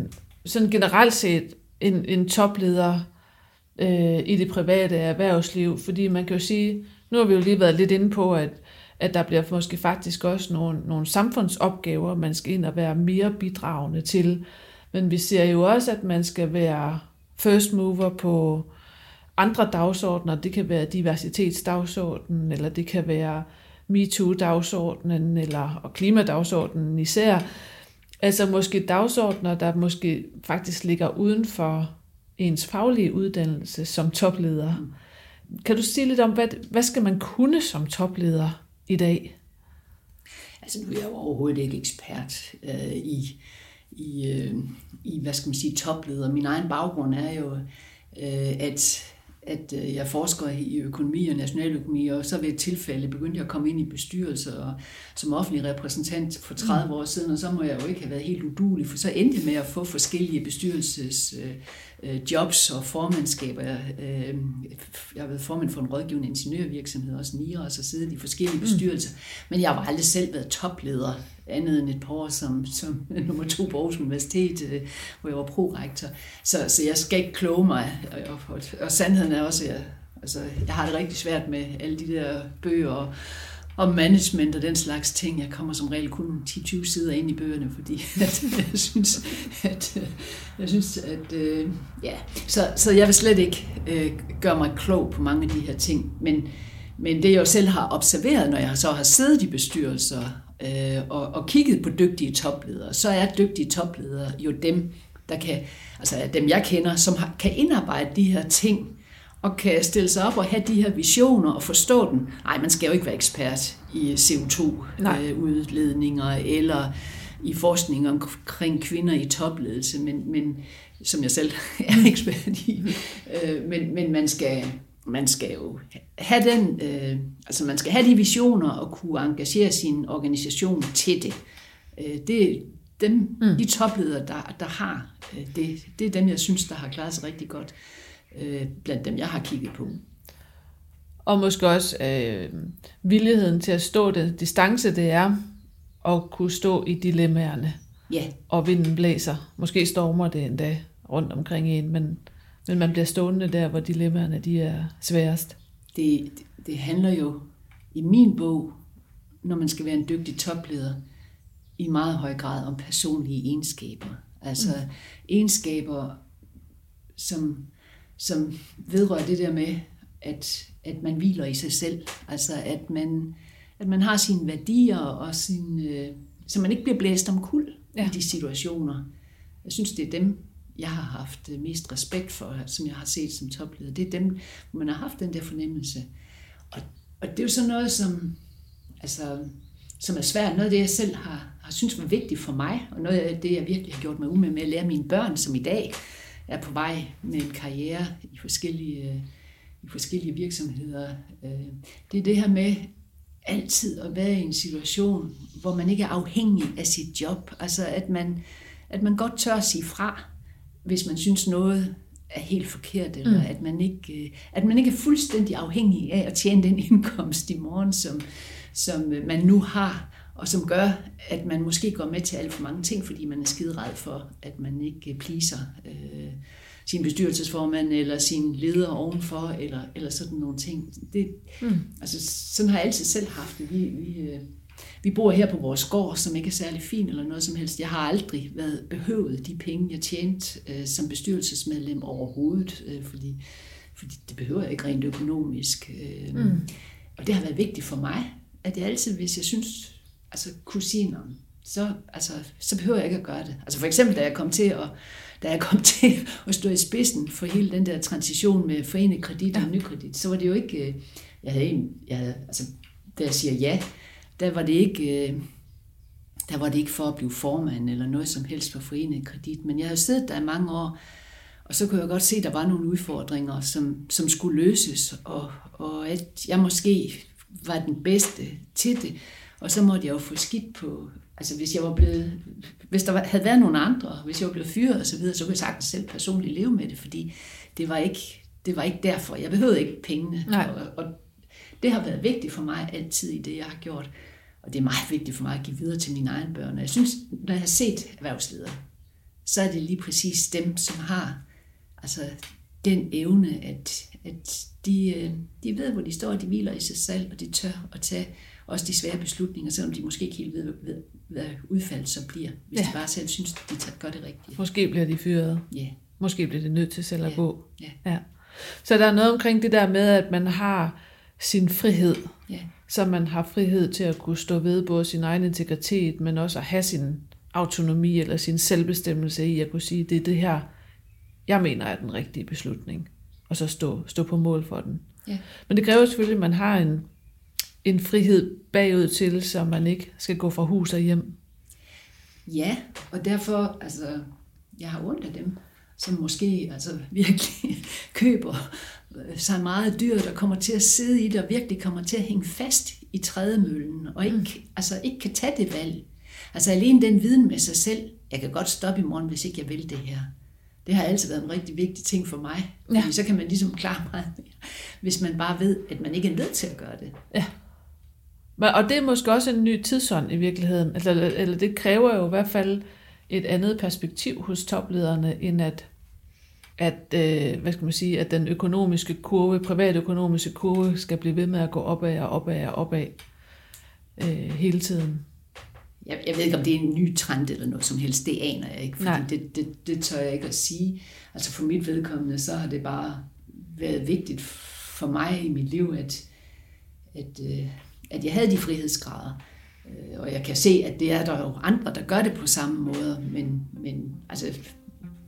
sådan generelt set en, en topleder øh, i det private erhvervsliv, fordi man kan jo sige, nu har vi jo lige været lidt inde på, at, at der bliver måske faktisk også nogle, nogle samfundsopgaver, man skal ind og være mere bidragende til. Men vi ser jo også, at man skal være first mover på andre dagsordner. Det kan være diversitetsdagsordenen, eller det kan være MeToo-dagsordenen, eller og klimadagsordenen især. Altså måske dagsordner, der måske faktisk ligger uden for ens faglige uddannelse som topleder. Mm. Kan du sige lidt om, hvad, hvad skal man kunne som topleder i dag? Altså nu er jeg jo overhovedet ikke ekspert øh, i, i, øh, i, hvad skal man sige, topleder. Min egen baggrund er jo, øh, at at øh, jeg forsker i økonomi og nationaløkonomi, og så ved et tilfælde begyndte jeg at komme ind i bestyrelser og som offentlig repræsentant for 30 mm. år siden, og så må jeg jo ikke have været helt udulig, for så endte jeg med at få forskellige bestyrelses øh, jobs og formandskaber. Øh, jeg har været formand for en rådgivende ingeniørvirksomhed, også NIRA, og så siddet i forskellige mm. bestyrelser, men jeg har aldrig selv været topleder andet end et par år som, som *laughs* nummer to på Aarhus Universitet, øh, hvor jeg var prorektor. Så, så jeg skal ikke kloge mig, og, og, og sandheden er også, at jeg, altså, jeg har det rigtig svært med alle de der bøger og, og management og den slags ting. Jeg kommer som regel kun 10-20 sider ind i bøgerne, fordi *laughs* at, jeg synes, at, jeg synes, at øh, ja, så, så jeg vil slet ikke øh, gøre mig klog på mange af de her ting, men, men det jeg jo selv har observeret, når jeg så har siddet i bestyrelser øh, og, og kigget på dygtige topledere, så er dygtige topledere jo dem, der kan, altså dem jeg kender, som har, kan indarbejde de her ting, og kan stille sig op og have de her visioner og forstå dem. Nej, man skal jo ikke være ekspert i CO2-udledninger øh, eller i forskning omkring kvinder i topledelse, men, men som jeg selv *laughs* er ekspert i. Øh, men, men man skal, man skal jo have den, øh, altså man skal have de visioner og kunne engagere sin organisation til det. Øh, det dem, mm. de topledere, der, der har øh, det, det er dem, jeg synes, der har klaret sig rigtig godt øh, blandt dem, jeg har kigget på. Og måske også øh, villigheden til at stå den distance, det er at kunne stå i dilemmaerne. Ja. Og vinden blæser. Måske stormer det endda rundt omkring en, men men man bliver stående der, hvor dilemmaerne de er sværest. Det, det handler jo i min bog, når man skal være en dygtig topleder, i meget høj grad om personlige egenskaber. Altså mm. egenskaber, som, som vedrører det der med, at, at man hviler i sig selv. Altså at man, at man har sine værdier, og sin, øh, så man ikke bliver blæst om kul ja. i de situationer. Jeg synes, det er dem, jeg har haft øh, mest respekt for, som jeg har set som topleder, det er dem, hvor man har haft den der fornemmelse. Og, og det er jo sådan noget, som, altså, som er svært. Noget af det, jeg selv har, har synes var vigtigt for mig, og noget af det, jeg virkelig har gjort mig umage med at lære mine børn, som i dag er på vej med en karriere i forskellige, øh, i forskellige virksomheder. Øh, det er det her med altid at være i en situation, hvor man ikke er afhængig af sit job. Altså at man, at man godt tør at sige fra, hvis man synes noget er helt forkert, eller mm. at, man ikke, øh, at man ikke er fuldstændig afhængig af at tjene den *laughs* indkomst i morgen, som, som øh, man nu har, og som gør, at man måske går med til alt for mange ting, fordi man er skidered for, at man ikke pleaser øh, sin bestyrelsesformand eller sin leder ovenfor, eller, eller sådan nogle ting. Det, mm. altså, sådan har jeg altid selv haft det. Vi, vi, øh, vi bor her på vores gård, som ikke er særlig fin eller noget som helst. Jeg har aldrig været behøvet de penge, jeg tjente øh, som bestyrelsesmedlem overhovedet, øh, fordi, fordi det behøver jeg ikke rent økonomisk. Øh, mm. Og det har været vigtigt for mig, at jeg altid, hvis jeg synes, altså sige, så, altså, så behøver jeg ikke at gøre det. Altså for eksempel, da jeg kom til at, da jeg kom *laughs* til at stå i spidsen for hele den der transition med forenet kredit og nykredit, så var det jo ikke, øh, jeg havde, en, jeg havde altså, da jeg siger ja, der var det ikke, øh, der var det ikke for at blive formand eller noget som helst for forenet kredit, men jeg havde siddet der i mange år, og så kunne jeg godt se, at der var nogle udfordringer, som, som skulle løses, og, og at jeg måske var den bedste til det. Og så måtte jeg jo få skidt på, altså hvis jeg var blevet, hvis der havde været nogle andre, hvis jeg var blevet fyret og så videre, så kunne jeg sagtens selv personligt leve med det, fordi det var ikke, det var ikke derfor. Jeg behøvede ikke pengene. Nej. Og, og det har været vigtigt for mig altid i det, jeg har gjort. Og det er meget vigtigt for mig at give videre til mine egne børn. Og jeg synes, når jeg har set erhvervsledere, så er det lige præcis dem, som har altså, den evne, at, at de, øh, de ved, hvor de står, og de hviler i sig selv, og de tør at tage også de svære beslutninger, selvom de måske ikke helt ved, ved hvad udfaldet så bliver, hvis ja. de bare selv synes, de gør det rigtigt. Måske bliver de fyret. Ja. Måske bliver det nødt til selv at Ja. gå. Ja. ja. Så der er noget omkring det der med, at man har sin frihed. Ja. Så man har frihed til at kunne stå ved både sin egen integritet, men også at have sin autonomi eller sin selvbestemmelse i at kunne sige, det er det her, jeg mener er den rigtige beslutning. Og så stå, stå på mål for den. Ja. Men det kræver selvfølgelig, at man har en, en frihed bagud til, så man ikke skal gå fra hus og hjem. Ja, og derfor, altså, jeg har ondt af dem, som måske altså, *laughs* virkelig køber sig meget dyrt og kommer til at sidde i det, og virkelig kommer til at hænge fast i trædemøllen, og ikke, mm. altså, ikke kan tage det valg. Altså alene den viden med sig selv, jeg kan godt stoppe i morgen, hvis ikke jeg vil det her. Det har altid været en rigtig vigtig ting for mig. Ja. Fordi så kan man ligesom klare meget mere, hvis man bare ved, at man ikke er nødt til at gøre det. Ja. Og det er måske også en ny tidsånd i virkeligheden. Altså, eller det kræver jo i hvert fald et andet perspektiv hos toplederne, end at, at øh, hvad skal man sige, at den økonomiske kurve, privatøkonomiske kurve, skal blive ved med at gå opad og opad og opad øh, hele tiden. Jeg, jeg ved ikke, om det er en ny trend eller noget som helst. Det aner jeg ikke, fordi Nej. det, det, det tør jeg ikke at sige. Altså for mit vedkommende, så har det bare været vigtigt for mig i mit liv, at, at, øh, at jeg havde de frihedsgrader. Øh, Og jeg kan se, at det er der jo andre, der gør det på samme måde, men, men altså,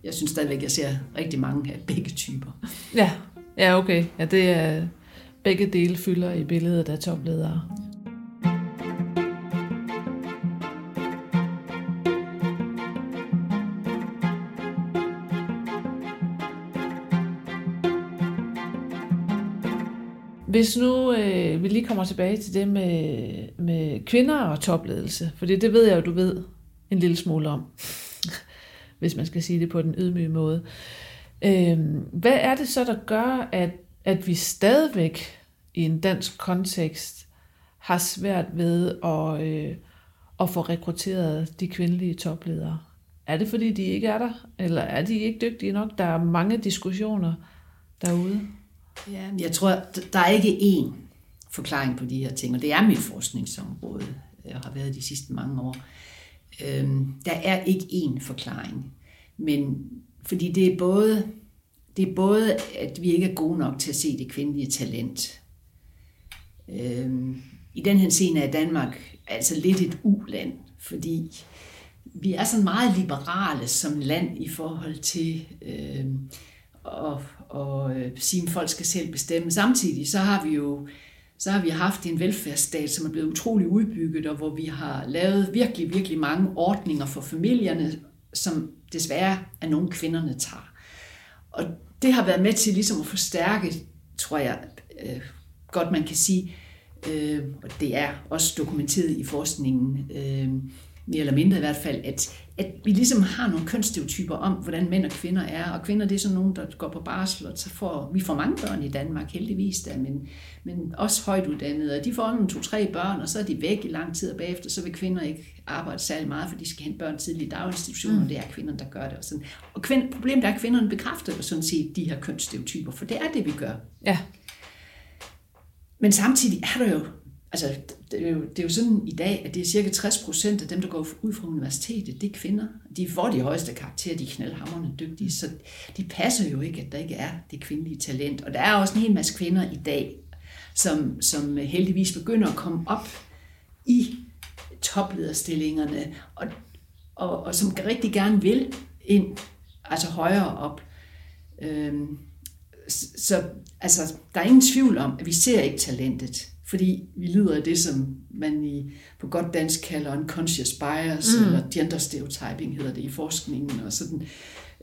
jeg synes stadigvæk, at jeg ser rigtig mange af begge typer. Ja, ja okay. Ja, det er begge dele fylder i billedet af topledere. Hvis nu øh, vi lige kommer tilbage til det med, med kvinder og topledelse, for det ved jeg jo, du ved en lille smule om, hvis man skal sige det på den ydmyge måde. Øh, hvad er det så, der gør, at, at vi stadigvæk i en dansk kontekst har svært ved at, øh, at få rekrutteret de kvindelige topledere? Er det, fordi de ikke er der, eller er de ikke dygtige nok? Der er mange diskussioner derude. Ja, jeg tror, der er ikke én forklaring på de her ting, og det er mit forskningsområde, jeg har været de sidste mange år. Øhm, der er ikke én forklaring, men fordi det er både det er både, at vi ikke er gode nok til at se det kvindelige talent. Øhm, I den henseende er Danmark altså lidt et uland, fordi vi er sådan meget liberale som land i forhold til øh, at, at øh, sige, at folk skal selv bestemme. Samtidig så har vi jo så har vi haft en velfærdsstat, som er blevet utrolig udbygget, og hvor vi har lavet virkelig, virkelig mange ordninger for familierne, som desværre er nogle kvinderne tager. Og det har været med til ligesom at forstærke, tror jeg, øh, godt man kan sige, øh, og det er også dokumenteret i forskningen, øh, mere eller mindre i hvert fald, at, at vi ligesom har nogle kønsstereotyper om, hvordan mænd og kvinder er, og kvinder det er sådan nogen, der går på barsel, og så får, vi får mange børn i Danmark, heldigvis da, men, men også højt uddannede, og de får nogle to-tre børn, og så er de væk i lang tid, og bagefter så vil kvinder ikke arbejde særlig meget, for de skal hente børn tidligt i daginstitutioner, mm. og det er kvinderne, der gør det. Og sådan. Og kvind, problemet er, at kvinderne bekræfter jo sådan set de her kønsstereotyper, for det er det, vi gør. Ja, Men samtidig er der jo, altså det er jo, det er jo sådan i dag, at det er cirka 60 procent af dem, der går ud fra universitetet, det er kvinder. De får de højeste karakterer, de er knaldhamrende dygtige, så de passer jo ikke, at der ikke er det kvindelige talent. Og der er også en hel masse kvinder i dag, som, som heldigvis begynder at komme op i toplederstillingerne, og, og, og som rigtig gerne vil ind, altså højere op. Øhm, så altså, der er ingen tvivl om, at vi ser ikke talentet, fordi vi lider af det, som man i, på godt dansk kalder unconscious bias, mm. eller gender stereotyping hedder det i forskningen og sådan.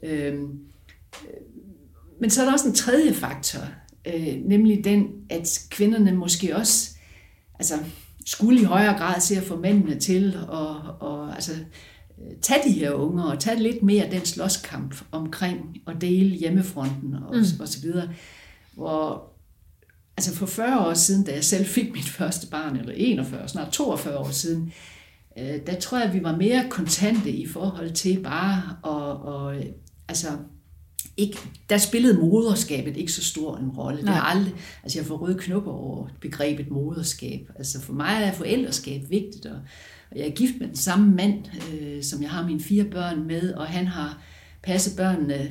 Øhm, men så er der også en tredje faktor, øh, nemlig den, at kvinderne måske også altså, skulle i højere grad se at få mændene til at og, altså, tage de her unger og tage lidt mere den slåskamp omkring at dele hjemmefronten og, mm. og så videre. Hvor, altså for 40 år siden, da jeg selv fik mit første barn, eller 41, snart 42 år siden, øh, der tror jeg, at vi var mere kontante i forhold til bare at, og, altså, ikke, der spillede moderskabet ikke så stor en rolle. Det er aldrig, altså jeg får røde knopper over begrebet moderskab. Altså for mig er forældreskab vigtigt, og, og jeg er gift med den samme mand, øh, som jeg har mine fire børn med, og han har passet børnene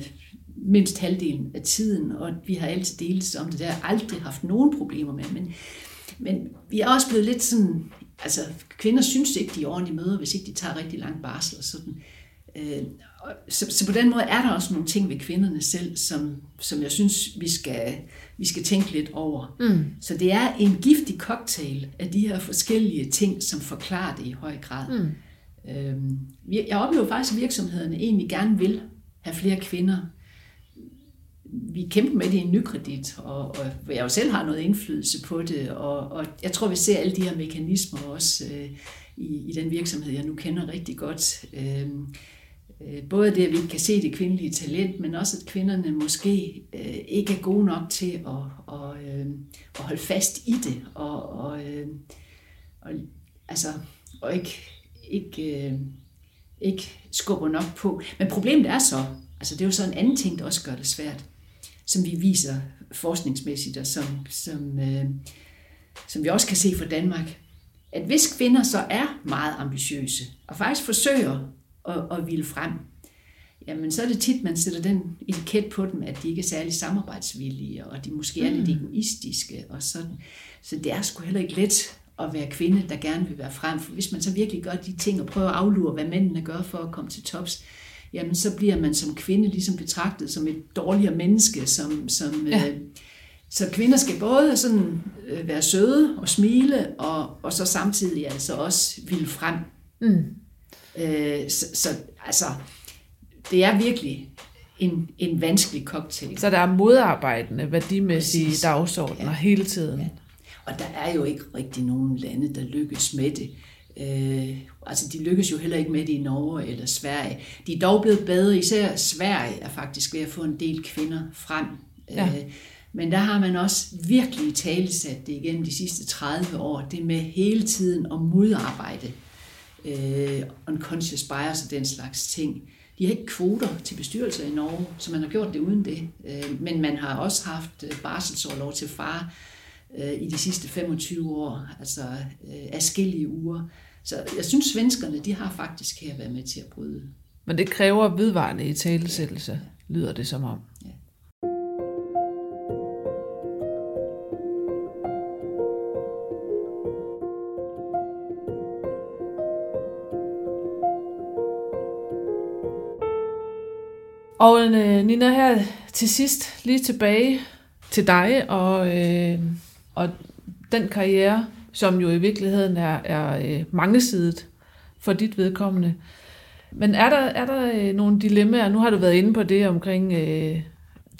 mindst halvdelen af tiden, og vi har altid delt om det. Der aldrig haft nogen problemer med, men, men vi er også blevet lidt sådan, altså kvinder synes ikke, de er ordentlige møder, hvis ikke de tager rigtig lang barsel og sådan. Øh, så, så på den måde er der også nogle ting ved kvinderne selv, som, som jeg synes, vi skal, vi skal tænke lidt over. Mm. Så det er en giftig cocktail af de her forskellige ting, som forklarer det i høj grad. Mm. Øhm, jeg oplever faktisk, at virksomhederne egentlig gerne vil have flere kvinder. Vi kæmper med det i en nykredit, og, og jeg jo selv har noget indflydelse på det, og, og jeg tror, vi ser alle de her mekanismer også øh, i, i den virksomhed, jeg nu kender rigtig godt. Øh, Øh, både det, at vi ikke kan se det kvindelige talent, men også at kvinderne måske øh, ikke er gode nok til at, og, øh, at holde fast i det, og, og, øh, og, altså, og ikke, ikke, øh, ikke skubber nok på. Men problemet er så, altså det er jo så en anden ting, der også gør det svært, som vi viser forskningsmæssigt, og som, som, øh, som vi også kan se fra Danmark, at hvis kvinder så er meget ambitiøse, og faktisk forsøger og, og ville frem, jamen så er det tit, man sætter den etiket på dem, at de ikke er særlig samarbejdsvillige, og de måske er mm. lidt egoistiske og sådan. Så det er sgu heller ikke let at være kvinde, der gerne vil være frem. For hvis man så virkelig gør de ting og prøver at aflure, hvad mændene gør for at komme til tops, jamen så bliver man som kvinde ligesom betragtet som et dårligere menneske, som, som ja. øh, så kvinder skal både sådan øh, være søde og smile, og, og så samtidig altså også ville frem. Mm. Øh, så, så altså, det er virkelig en, en vanskelig cocktail. Så der er modarbejdende værdimæssige Præcis. dagsordner ja. hele tiden. Ja. Og der er jo ikke rigtig nogen lande, der lykkes med det. Øh, altså de lykkes jo heller ikke med det i Norge eller Sverige. De er dog blevet bedre, især Sverige er faktisk ved at få en del kvinder frem. Ja. Øh, men der har man også virkelig talesat det igennem de sidste 30 år, det med hele tiden at modarbejde øh, unconscious bias og den slags ting. De har ikke kvoter til bestyrelser i Norge, så man har gjort det uden det. Øh, men man har også haft øh, barselsårlov til far øh, i de sidste 25 år, altså øh, afskillige uger. Så jeg synes, svenskerne de har faktisk her været med til at bryde. Men det kræver vedvarende i talesættelse, lyder det som om. Ja. Og øh, Nina, her til sidst lige tilbage til dig og, øh, og den karriere, som jo i virkeligheden er, er øh, mangesidet for dit vedkommende. Men er der, er der øh, nogle dilemmaer? Nu har du været inde på det omkring øh,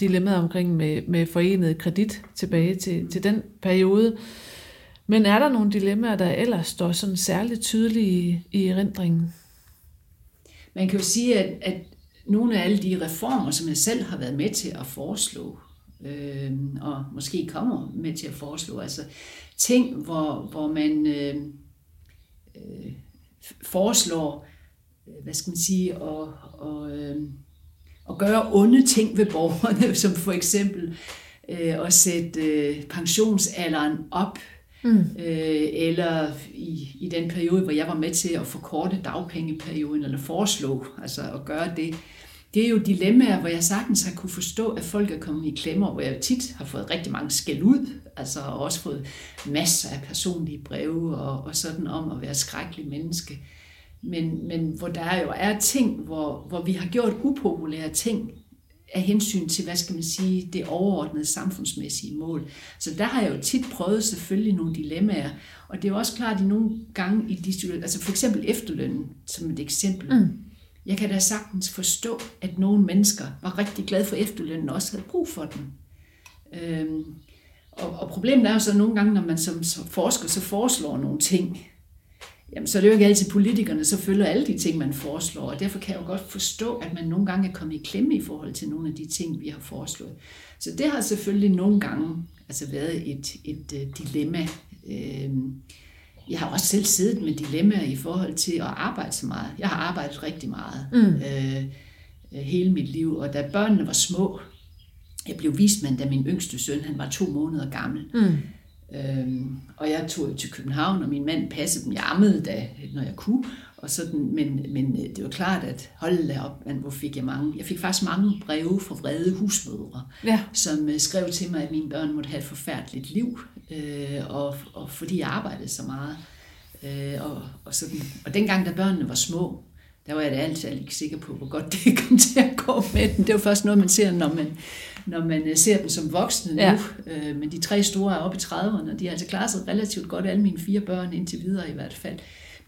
dilemmaet omkring med, med forenet kredit tilbage til, til den periode. Men er der nogle dilemmaer, der ellers står sådan særligt tydelige i, i erindringen? Man kan jo sige, at, at nogle af alle de reformer, som jeg selv har været med til at foreslå, øh, og måske kommer med til at foreslå, altså ting, hvor, hvor man øh, øh, foreslår, øh, hvad skal man sige, og, og, øh, at gøre onde ting ved borgerne, *laughs* som for eksempel øh, at sætte øh, pensionsalderen op, Mm. Øh, eller i, i den periode, hvor jeg var med til at forkorte dagpengeperioden, eller foreslå altså at gøre det, det er jo dilemmaer, hvor jeg sagtens har kunne forstå, at folk er kommet i klemmer, hvor jeg tit har fået rigtig mange skæld ud, altså og også fået masser af personlige breve og, og sådan om at være skrækkelig menneske. Men, men hvor der jo er ting, hvor, hvor vi har gjort upopulære ting af hensyn til, hvad skal man sige, det overordnede samfundsmæssige mål. Så der har jeg jo tit prøvet selvfølgelig nogle dilemmaer, og det er jo også klart, at nogle gange i de, altså for eksempel efterlønnen som et eksempel, mm jeg kan da sagtens forstå, at nogle mennesker var rigtig glade for efterlønnen og også havde brug for den. Øhm, og, og problemet er jo så nogle gange, når man som, som forsker så foreslår nogle ting, jamen så er det jo ikke altid politikerne, så følger alle de ting, man foreslår. Og derfor kan jeg jo godt forstå, at man nogle gange er kommet i klemme i forhold til nogle af de ting, vi har foreslået. Så det har selvfølgelig nogle gange altså været et, et, et dilemma. Øhm, jeg har også selv siddet med dilemmaer i forhold til at arbejde så meget. Jeg har arbejdet rigtig meget mm. øh, hele mit liv, og da børnene var små, jeg blev vismand, da min yngste søn han var to måneder gammel. Mm. Øhm, og jeg tog til København, og min mand passede dem. Jeg ammede da, når jeg kunne. Og sådan, men, men øh, det var klart, at holde da op, hvor fik jeg mange. Jeg fik faktisk mange breve fra vrede husmødre, ja. som uh, skrev til mig, at mine børn måtte have et forfærdeligt liv, øh, og, og fordi jeg arbejdede så meget. Øh, og, og, sådan. og dengang, da børnene var små, der var jeg da altid ikke sikker på, hvor godt *laughs* det kom til at gå med dem. Det var først noget, man ser, når man, når man øh, ser dem som voksne ja. nu. Øh, men de tre store er oppe i 30'erne, og de har altså klaret sig relativt godt, alle mine fire børn indtil videre i hvert fald.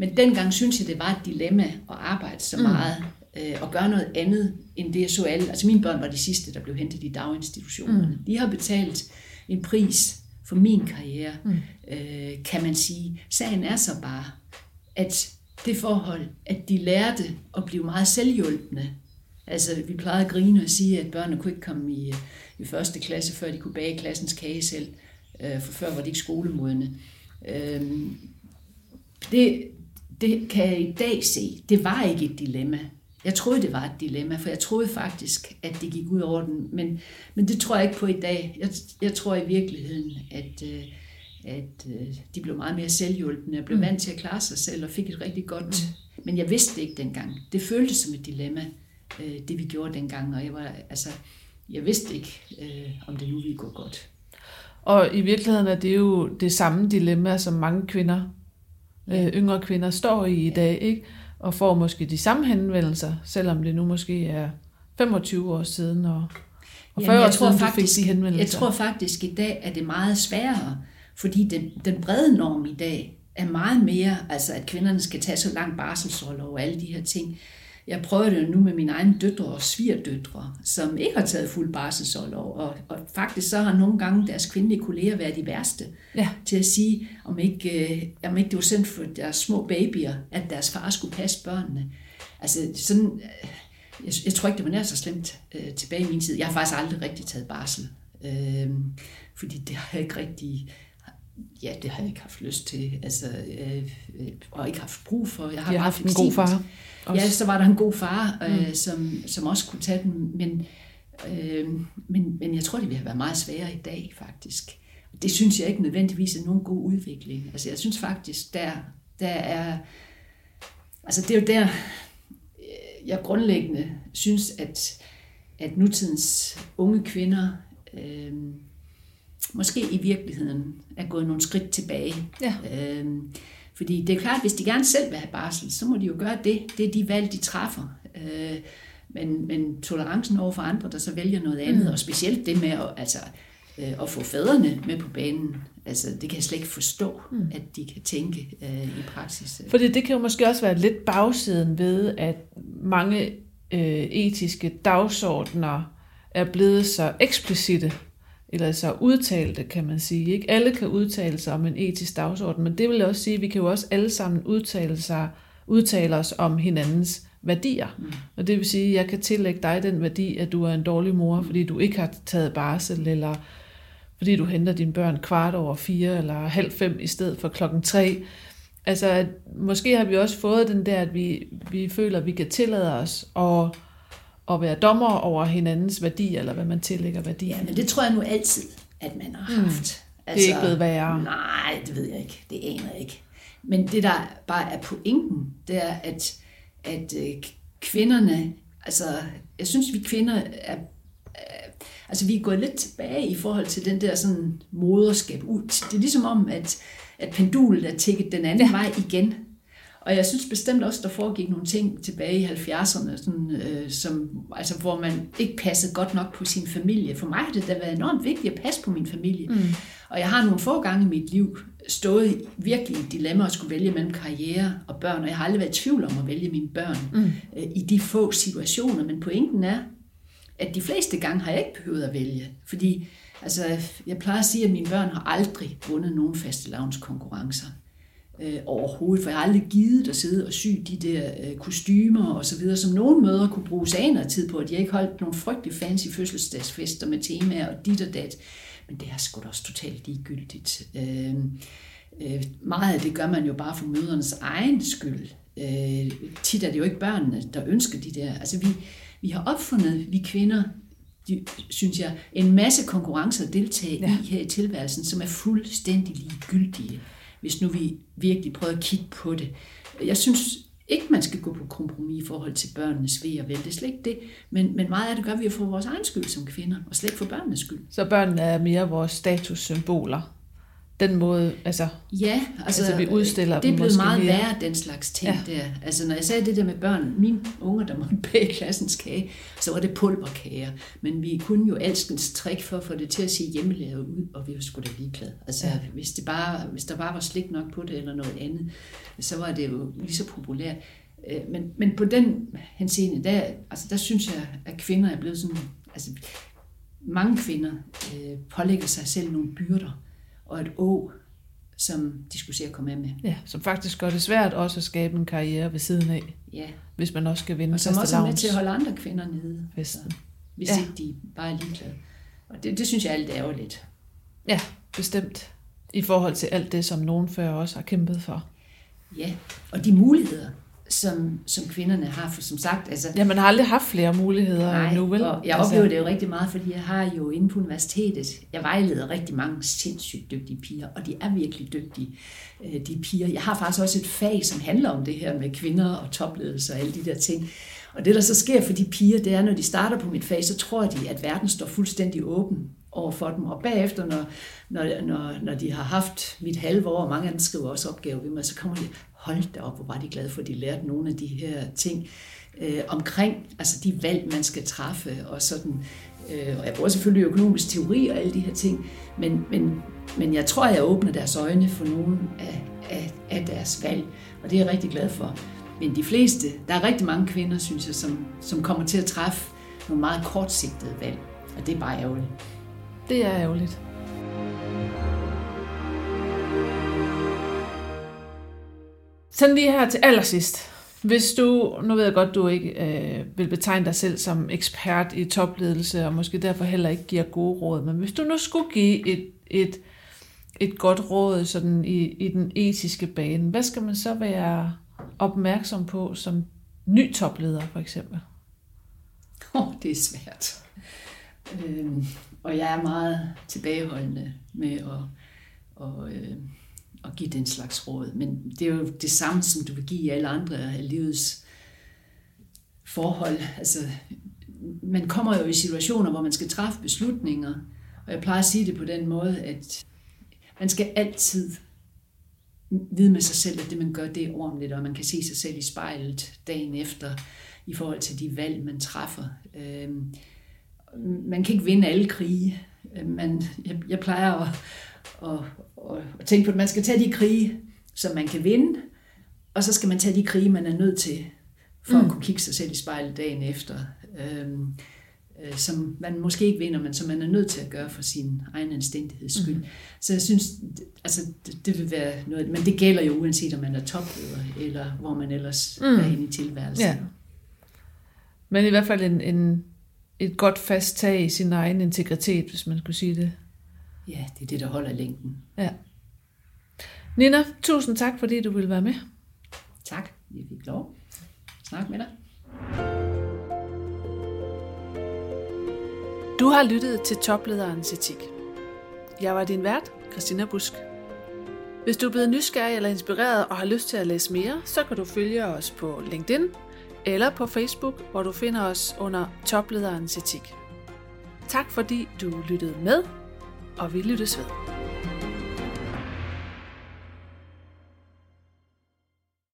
Men dengang synes jeg, det var et dilemma at arbejde så mm. meget øh, og gøre noget andet, end det jeg så alle. Altså mine børn var de sidste, der blev hentet i daginstitutionerne. Mm. De har betalt en pris for min karriere, mm. øh, kan man sige. Sagen er så bare, at det forhold, at de lærte at blive meget selvhjulpende. Altså, vi plejede at grine og sige, at børnene kunne ikke komme i, i første klasse, før de kunne bage klassens kage selv, øh, for før var de ikke skolemodne. Øh, det, det kan jeg i dag se, det var ikke et dilemma. Jeg troede, det var et dilemma, for jeg troede faktisk, at det gik ud over den. Men, men det tror jeg ikke på i dag. Jeg, jeg tror i virkeligheden, at, øh, at øh, de blev meget mere selvhjulpende og blev mm. vant til at klare sig selv og fik et rigtig godt... Mm. Men jeg vidste det ikke dengang. Det føltes som et dilemma, øh, det vi gjorde dengang. Og jeg, var, altså, jeg vidste ikke, om det nu ville gå godt. Og i virkeligheden er det jo det samme dilemma, som mange kvinder, ja. yngre kvinder, står i i dag. Ikke? og får måske de samme henvendelser, selvom det nu måske er 25 år siden og, og 40 Jamen, år siden, faktisk, fik de henvendelser. Jeg tror faktisk, i dag er det meget sværere, fordi den, den brede norm i dag er meget mere, altså at kvinderne skal tage så lang barselsrolle og alle de her ting. Jeg prøver det nu med mine egne døtre og svigerdøtre, som ikke har taget fuld barselsårlov, og, og faktisk så har nogle gange deres kvindelige kolleger været de værste ja. til at sige, om ikke, øh, om ikke det var sendt for deres små babyer, at deres far skulle passe børnene. Altså sådan, øh, jeg, jeg tror ikke, det var nær så slemt øh, tilbage i min tid. Jeg har faktisk aldrig rigtig taget barsel, øh, fordi det har jeg ikke rigtig ja, det har jeg ikke haft lyst til, altså, øh, og ikke haft brug for. Jeg har, jeg har haft en god far. Også. Ja, så var der en god far, øh, mm. som, som også kunne tage den, men, øh, men, men jeg tror, det ville have været meget sværere i dag, faktisk. Det synes jeg ikke nødvendigvis er nogen god udvikling. Altså, jeg synes faktisk, der, der er... Altså, det er jo der, øh, jeg grundlæggende synes, at, at nutidens unge kvinder øh, måske i virkeligheden er gået nogle skridt tilbage. Ja. Øh, fordi det er klart, at hvis de gerne selv vil have barsel, så må de jo gøre det. Det er de valg, de træffer. Øh, men, men tolerancen over for andre, der så vælger noget andet, mm. og specielt det med at, altså, øh, at få fædrene med på banen, altså, det kan jeg slet ikke forstå, mm. at de kan tænke øh, i praksis. Fordi det kan jo måske også være lidt bagsiden ved, at mange øh, etiske dagsordner er blevet så eksplicite eller så udtalte, kan man sige. Ikke alle kan udtale sig om en etisk dagsorden, men det vil også sige, at vi kan jo også alle sammen udtale, sig, udtale os om hinandens værdier. Mm. Og det vil sige, at jeg kan tillægge dig den værdi, at du er en dårlig mor, fordi du ikke har taget barsel, eller fordi du henter dine børn kvart over fire, eller halv fem i stedet for klokken tre. Altså, at måske har vi også fået den der, at vi, vi føler, at vi kan tillade os at at være dommer over hinandens værdi, eller hvad man tillægger værdi. Ja, men det tror jeg nu altid, at man har mm. haft. Mm. Altså, det er ikke blevet værre. Nej, det ved jeg ikke. Det aner jeg ikke. Men det, der bare er pointen, det er, at, at øh, kvinderne, altså, jeg synes, vi kvinder er, er altså vi er gået lidt tilbage i forhold til den der sådan moderskab ud. Det er ligesom om, at, at pendulet er tækket den anden ja. vej igen. Og jeg synes bestemt også, der foregik nogle ting tilbage i 70'erne, sådan, øh, som, altså, hvor man ikke passede godt nok på sin familie. For mig har det da været enormt vigtigt at passe på min familie. Mm. Og jeg har nogle få gange i mit liv stået virkelig i et dilemma at skulle vælge mellem karriere og børn, og jeg har aldrig været i tvivl om at vælge mine børn mm. øh, i de få situationer. Men pointen er, at de fleste gange har jeg ikke behøvet at vælge. Fordi altså, jeg plejer at sige, at mine børn har aldrig vundet nogen faste konkurrencer øh, overhovedet, for jeg har aldrig givet at sidde og sy de der øh, kostymer og så videre, som nogle mødre kunne bruge sig tid på, at jeg ikke holdt nogle frygtelig fancy fødselsdagsfester med temaer og dit og dat. Men det er sgu da også totalt ligegyldigt. Øh, øh, meget af det gør man jo bare for mødernes egen skyld. Øh, tit er det jo ikke børnene, der ønsker de der. Altså vi, vi har opfundet, vi kvinder, de, synes jeg, en masse konkurrencer at deltage ja. i her i tilværelsen, som er fuldstændig ligegyldige hvis nu vi virkelig prøver at kigge på det. Jeg synes ikke, man skal gå på kompromis i forhold til børnenes ved og vel. Det er slet ikke det. Men, men meget af det gør vi for vores egen skyld som kvinder, og slet ikke for børnenes skyld. Så børnene er mere vores statussymboler? Den måde, altså, ja, altså, altså vi udstiller det er blevet meget mere. værre, den slags ting ja. der. Altså når jeg sagde det der med børn, mine unger, der måtte bage klassens kage, så var det pulverkager. Men vi kunne jo alskens trick for at få det til at se hjemmelavet ud, og vi var sgu da ligeglade. Altså ja. hvis, det bare, hvis der bare var slik nok på det eller noget andet, så var det jo lige så populært. Øh, men, men på den henseende, der, altså der synes jeg, at kvinder er blevet sådan, altså mange kvinder øh, pålægger sig selv nogle byrder, og et å, som de skulle se at komme af med. Ja, som faktisk gør det svært også at skabe en karriere ved siden af. Ja. Hvis man også skal vinde Og som også er med til at holde andre kvinder nede. Festen. Altså, hvis ja. ikke de bare er ligeglade. Og det, det synes jeg er lidt ærgerligt. Ja, bestemt. I forhold til alt det, som nogen før også har kæmpet for. Ja, og de muligheder, som, som kvinderne har. For som sagt, altså... Ja, man har aldrig haft flere muligheder nej, nu, vel? Og jeg altså... oplever det jo rigtig meget, fordi jeg har jo inde på universitetet, jeg vejleder rigtig mange sindssygt dygtige piger, og de er virkelig dygtige, øh, de piger. Jeg har faktisk også et fag, som handler om det her med kvinder og topledelse og alle de der ting. Og det, der så sker for de piger, det er, når de starter på mit fag, så tror de, at verden står fuldstændig åben over for dem. Og bagefter, når, når, når, når de har haft mit halve år, og mange af dem skriver også opgaver ved mig, så kommer de, hold da op, hvor var de glade for, at de lærte nogle af de her ting øh, omkring altså de valg, man skal træffe, og sådan. Øh, og jeg bruger selvfølgelig økonomisk teori og alle de her ting, men, men, men jeg tror, jeg åbner deres øjne for nogle af, af, af deres valg, og det er jeg rigtig glad for. Men de fleste, der er rigtig mange kvinder, synes jeg, som, som kommer til at træffe nogle meget kortsigtede valg, og det er bare ærgerligt. Det er ærgerligt. Sådan lige her til allersidst. Hvis du, nu ved jeg godt, du ikke øh, vil betegne dig selv som ekspert i topledelse, og måske derfor heller ikke giver gode råd, men hvis du nu skulle give et, et, et godt råd sådan i, i den etiske bane, hvad skal man så være opmærksom på som ny topleder for eksempel? *laughs* Oh, det er svært. Øhm, og jeg er meget tilbageholdende med at, og, øh, at give den slags råd. Men det er jo det samme, som du vil give i alle andre af livets forhold. Altså, man kommer jo i situationer, hvor man skal træffe beslutninger, og jeg plejer at sige det på den måde, at man skal altid vide med sig selv, at det man gør, det er ordentligt, og man kan se sig selv i spejlet dagen efter, i forhold til de valg, man træffer. Øhm, man kan ikke vinde alle krige. Man, jeg, jeg plejer at, at, at, at tænke på, at man skal tage de krige, som man kan vinde, og så skal man tage de krige, man er nødt til, for mm. at kunne kigge sig selv i spejlet dagen efter. Øhm, øh, som man måske ikke vinder, men som man er nødt til at gøre for sin egen anstændigheds skyld. Mm. Så jeg synes, altså, det, det vil være noget, men det gælder jo uanset om man er topleder, eller hvor man ellers mm. er inde i tilværelsen. Ja. Men i hvert fald en, en, et godt fast tag i sin egen integritet, hvis man skulle sige det. Ja, det er det, der holder længden. Ja. Nina, tusind tak, fordi du ville være med. Tak, vi fik lov. Snak med dig. Du har lyttet til Toplederens Etik. Jeg var din vært, Christina Busk. Hvis du er blevet nysgerrig eller inspireret og har lyst til at læse mere, så kan du følge os på LinkedIn, eller på Facebook, hvor du finder os under Toplederens Etik. Tak fordi du lyttede med, og vi lyttes ved.